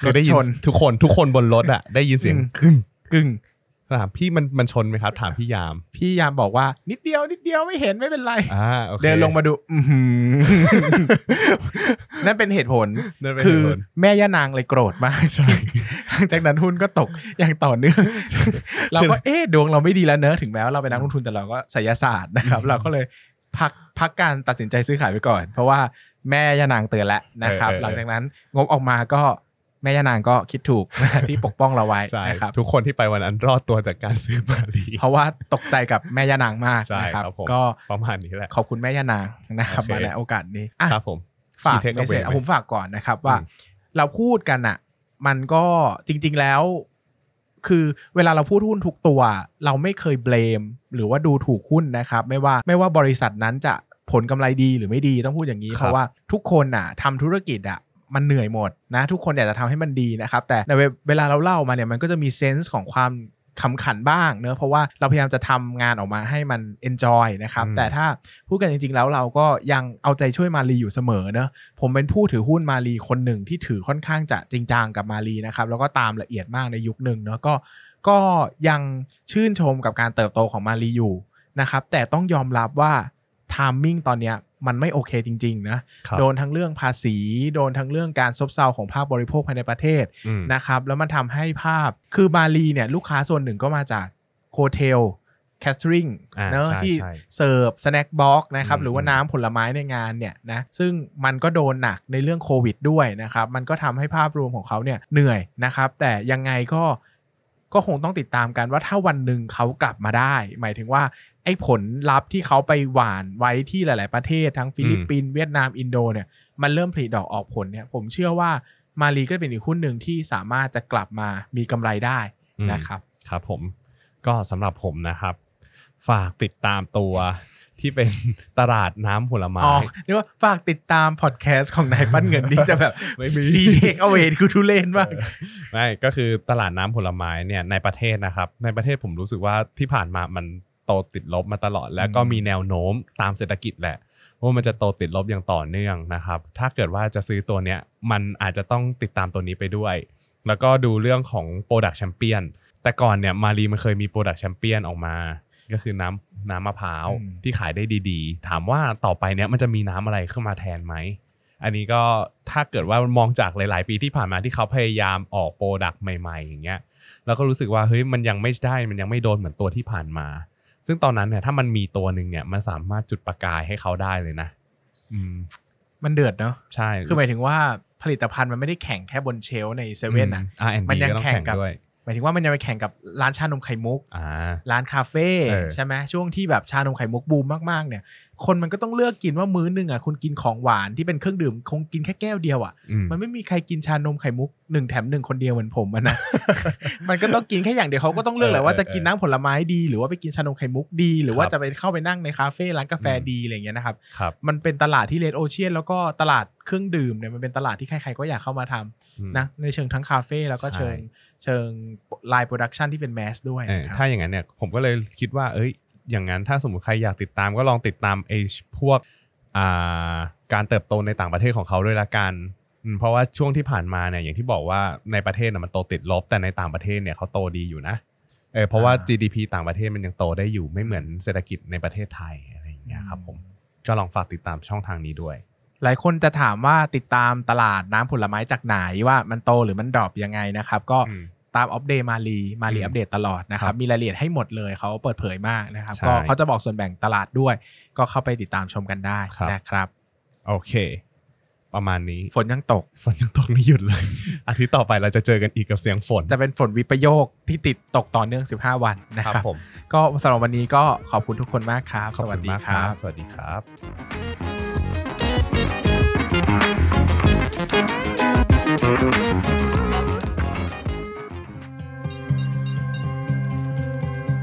คือได้ยิรนถชนทุกคนทุกคนบนรถอะได้ยินเสียงอืมกึ้งกึ่ง ถามพี่มันมันชนไหมครับ ถามพี่ยาม พี่ยามบอกว่า นิดเดียว นิดเดียวไม่เห็นไม่เป็นไรอ่าโอเคเดินลงมาดูอื้อหือนั่นเป็นเหตุผลนั่นเป็นคือเหตุผลแม่ย่านางเลยโกรธมากใช่หลังจากนั้นหุ้นก็ตกอย่างต่อเนื่องเราก็เอ๊ะดวงเราไม่ดีแล้วเนอะถึงแม้ว่าเราเป็นนักลงทุนแต่เราก็ไสยศาสตร์นะครับ เราก็เลยพักพักการตัดสินใจซื้อขายไปก่อน เพราะว่าแม่ย่านางเตือนแล้วนะครับเออเออหลังจากนั้นงบออกมาก็แม่ย่านางก็คิดถูกที่ปกป้องเราไว้ใช่นะครับทุกคนที่ไปวันนั้นรอดตัวจากการซื้อมาลีเพราะว่าตกใจกับแม่ย่านางมากใช่นะครับครับผมก็ประมาณนี้แหละขอบคุณแม่ย่านางนะครับโอเคมาในโอกาสนี้อะครับผมฝาก Key takeaway เมสเซจไหมเอาผมฝากก่อนนะครับว่าอืมเราพูดกันอะมันก็จริง ๆแล้ว คือเวลาเราพูดหุ้นทุกตัว เราไม่เคยเบลม หรือว่าดูถูกหุ้นนะครับ ไม่ว่าไม่ว่าบริษัทนั้นจะผลกำไรดีหรือไม่ดีต้องพูดอย่างนี้ครับเพราะว่าทุกคนอะทำธุรกิจอะ มันเหนื่อยหมดนะ ทุกคนอยากจะทำให้มันดีนะครับ แต่ในเวเวลาเราเล่ามาเนี่ยมันก็จะมีเซนส์ของความขำขันบ้างเนอะเพราะว่าเราพยายามจะทำงานออกมาให้มัน enjoy นะครับอืมแต่ถ้าพูดกันจริง ๆ แล้วเราก็ยังเอาใจช่วยมาลีอยู่เสมอเนอะผมเป็นผู้ถือหุ้นมาลีคนหนึ่งที่ถือค่อนข้างจะจริงจังกับมาลีนะครับแล้วก็ตามละเอียดมากในยุคหนึ่งเนาะก็ก็ยังชื่นชมกับการเติบโตของมาลีอยู่นะครับแต่ต้องยอมรับว่า timing ตอนเนี้ย มันไม่โอเคจริง ๆ นะครับโดนทั้งเรื่องภาษี โดนทั้งเรื่องการซบเซาของภาคบริโภคภายในประเทศอืมนะครับ แล้วมันทำให้ภาพคือมาลีเนี่ยลูกค้าส่วนหนึ่งก็มาจากhotel catering อ่าเนอะใช่ที่ใช่เสิร์ฟ snack box นะครับอืมหรือว่าน้ำผลไม้ในงานเนี่ยนะซึ่งมันก็โดนหนักในเรื่องโควิดด้วยนะครับ มันก็ทำให้ภาพรวมของเขาเนี่ยเหนื่อยนะครับ แต่ยังไงก็ก็คงต้องติดตามกันว่าถ้าวันหนึ่งเขากลับมาได้ หมายถึงว่า ไอ้ผลลัพธ์ที่เขาไปหว่านไว้ที่หลาย ๆ ประเทศทั้งฟิลิปปินส์เวียดนามอินโดเนี่ยมันเริ่มผลิดอกออกผลเนี่ยผมเชื่อว่ามาลีก็เป็นอีกหุ้นหนึ่งที่สามารถจะกลับมามีกำไรได้อืมนะครับครับผมก็สำหรับผมนะครับ ฝากติดตามตัวที่เป็นตลาดน้ำผลไม้อ๋อเรียกว่าฝากติดตามพอดแคสต์ของนายปั้นเงินนี่จะแบบไม่มี key takeaway คือทุเรศมากไม่ก็คือตลาดน้ำผลไม้เนี่ยในประเทศนะครับ ในประเทศผมรู้สึกว่าที่ผ่านมามัน โตติดลบมาตลอด แล้วก็อืมมีแนวโน้มตามเศรษฐกิจแหละว่ามันจะโตติดลบอย่างต่อเนื่องนะครับ ถ้าเกิดว่าจะซื้อตัวเนี้ยมันอาจจะต้องติดตามตัวนี้ไปด้วย แล้วก็ดูเรื่องของ Product Champion แต่ก่อนเนี่ยมาลีมันเคยมี Product Champion ออกมา ก็คือน้ำน้ำมะพร้าวอืมที่ขายได้ดีๆ ถามว่าต่อไปเนี้ยมันจะมีน้ำอะไรเข้ามาแทนไหม อันนี้ก็ถ้าเกิดว่ามองจากหลาย ๆ ปีที่ผ่านมาที่เขาพยายามออก product ใหม่ ๆ อย่างเงี้ย แล้วก็รู้สึกว่าเฮ้ยมันยังไม่ได้มันยังไม่โดนเหมือนตัวที่ผ่านมา ซึ่งตอนนั้นเนี่ยถ้ามันมีตัวหนึ่งเนี่ยมันสามารถจุดประกายให้เขาได้เลยนะ อืม มันเดือดเนาะใช่ คือหมายถึงว่าผลิตภัณฑ์มันไม่ได้แข่งแค่บนเชลฟ์ในเซเว่นอะอืม R&D มันยังก็ต้องแข่งกับด้วยหมายถึงว่ามันยังไปแข่งกับร้านชานมไข่มุกอ่าร้านคาเฟ่เออใช่ไหมช่วงที่แบบชานมไข่มุกบูมมากๆเนี่ย คนมันก็ต้องเลือกกินว่ามื้อหนึ่งอะคุณกินของหวานที่เป็นเครื่องดื่ม คงกินแค่แก้วเดียวอะ อืม มันไม่มีใครกินชานมไข่มุกหนึ่งแถมหนึ่งคนเดียวเหมือนผมอะนะ มันก็ต้องกินแค่อย่างเดียวเขาก็ต้องเลือกแหละว่าจะกินน้ำผลไม้ดี หรือว่าไปกินชานมไข่มุกดี หรือว่าครับจะไปเข้าไปนั่งในคาเฟ่ร้านกาแฟอืมดีอะไรอย่างเงี้ยนะครับ ครับ มันเป็นตลาดที่เลดโอเชียนแล้วก็ตลาดเครื่องดื่มเนี่ยมันเป็นตลาดที่ใครๆก็อยากเข้ามาทำอืมนะในเชิงทั้งคาเฟ่แล้วก็ใช่เชิงเชิง line production ที่เป็น mass ด้วยเออนะครับ ถ้าอย่างนั้นเนี่ยผมก็เลยคิดว่า เอ้ย อย่างนั้นถ้าสมมติใครอยากติดตามก็ลองติดตามไอ้พวกอ่าการเติบโตในต่างประเทศของเขาด้วยละกันอืมเพราะว่าช่วงที่ผ่านมาเนี่ยอย่างที่บอกว่าในประเทศน่ะมันโตติดลบ แต่ในต่างประเทศเนี่ยเขาโตดีอยู่นะเออเพราะว่า GDP ต่างประเทศมันยังโตได้อยู่ไม่เหมือนเศรษฐกิจในประเทศไทยอะไรอย่างเงี้ยครับผมก็ลองฝากติดตามช่องทางนี้ด้วย หลายคนจะถามว่าติดตามตลาดน้ำผลไม้จากไหนว่ามันโตหรือมัน drop ยังไงนะครับ ก็อืม ตามอัปเดตมาลีมาลีอืมอัปเดตตลอดนะครับครับมีรายละเอียดให้หมดเลยเขาเปิดเผยมากนะครับใช่ก็เขาจะบอกส่วนแบ่งตลาดด้วย ก็เข้าไปติดตามชมกันได้ครับนะครับโอเค ประมาณนี้ฝนยังตก ฝนยังตกไม่หยุดเลย อาทิตย์ต่อไปเราจะเจอกันอีกกับเสียงฝน จะเป็นฝนวิปโยคที่ติดตกต่อเนื่อง 15 วันนะครับผมก็สำหรับวันนี้ก็ขอบคุณทุกคนมากครับขอบสวัคุสณมากครับสวัสดีครับสวัสดีครับ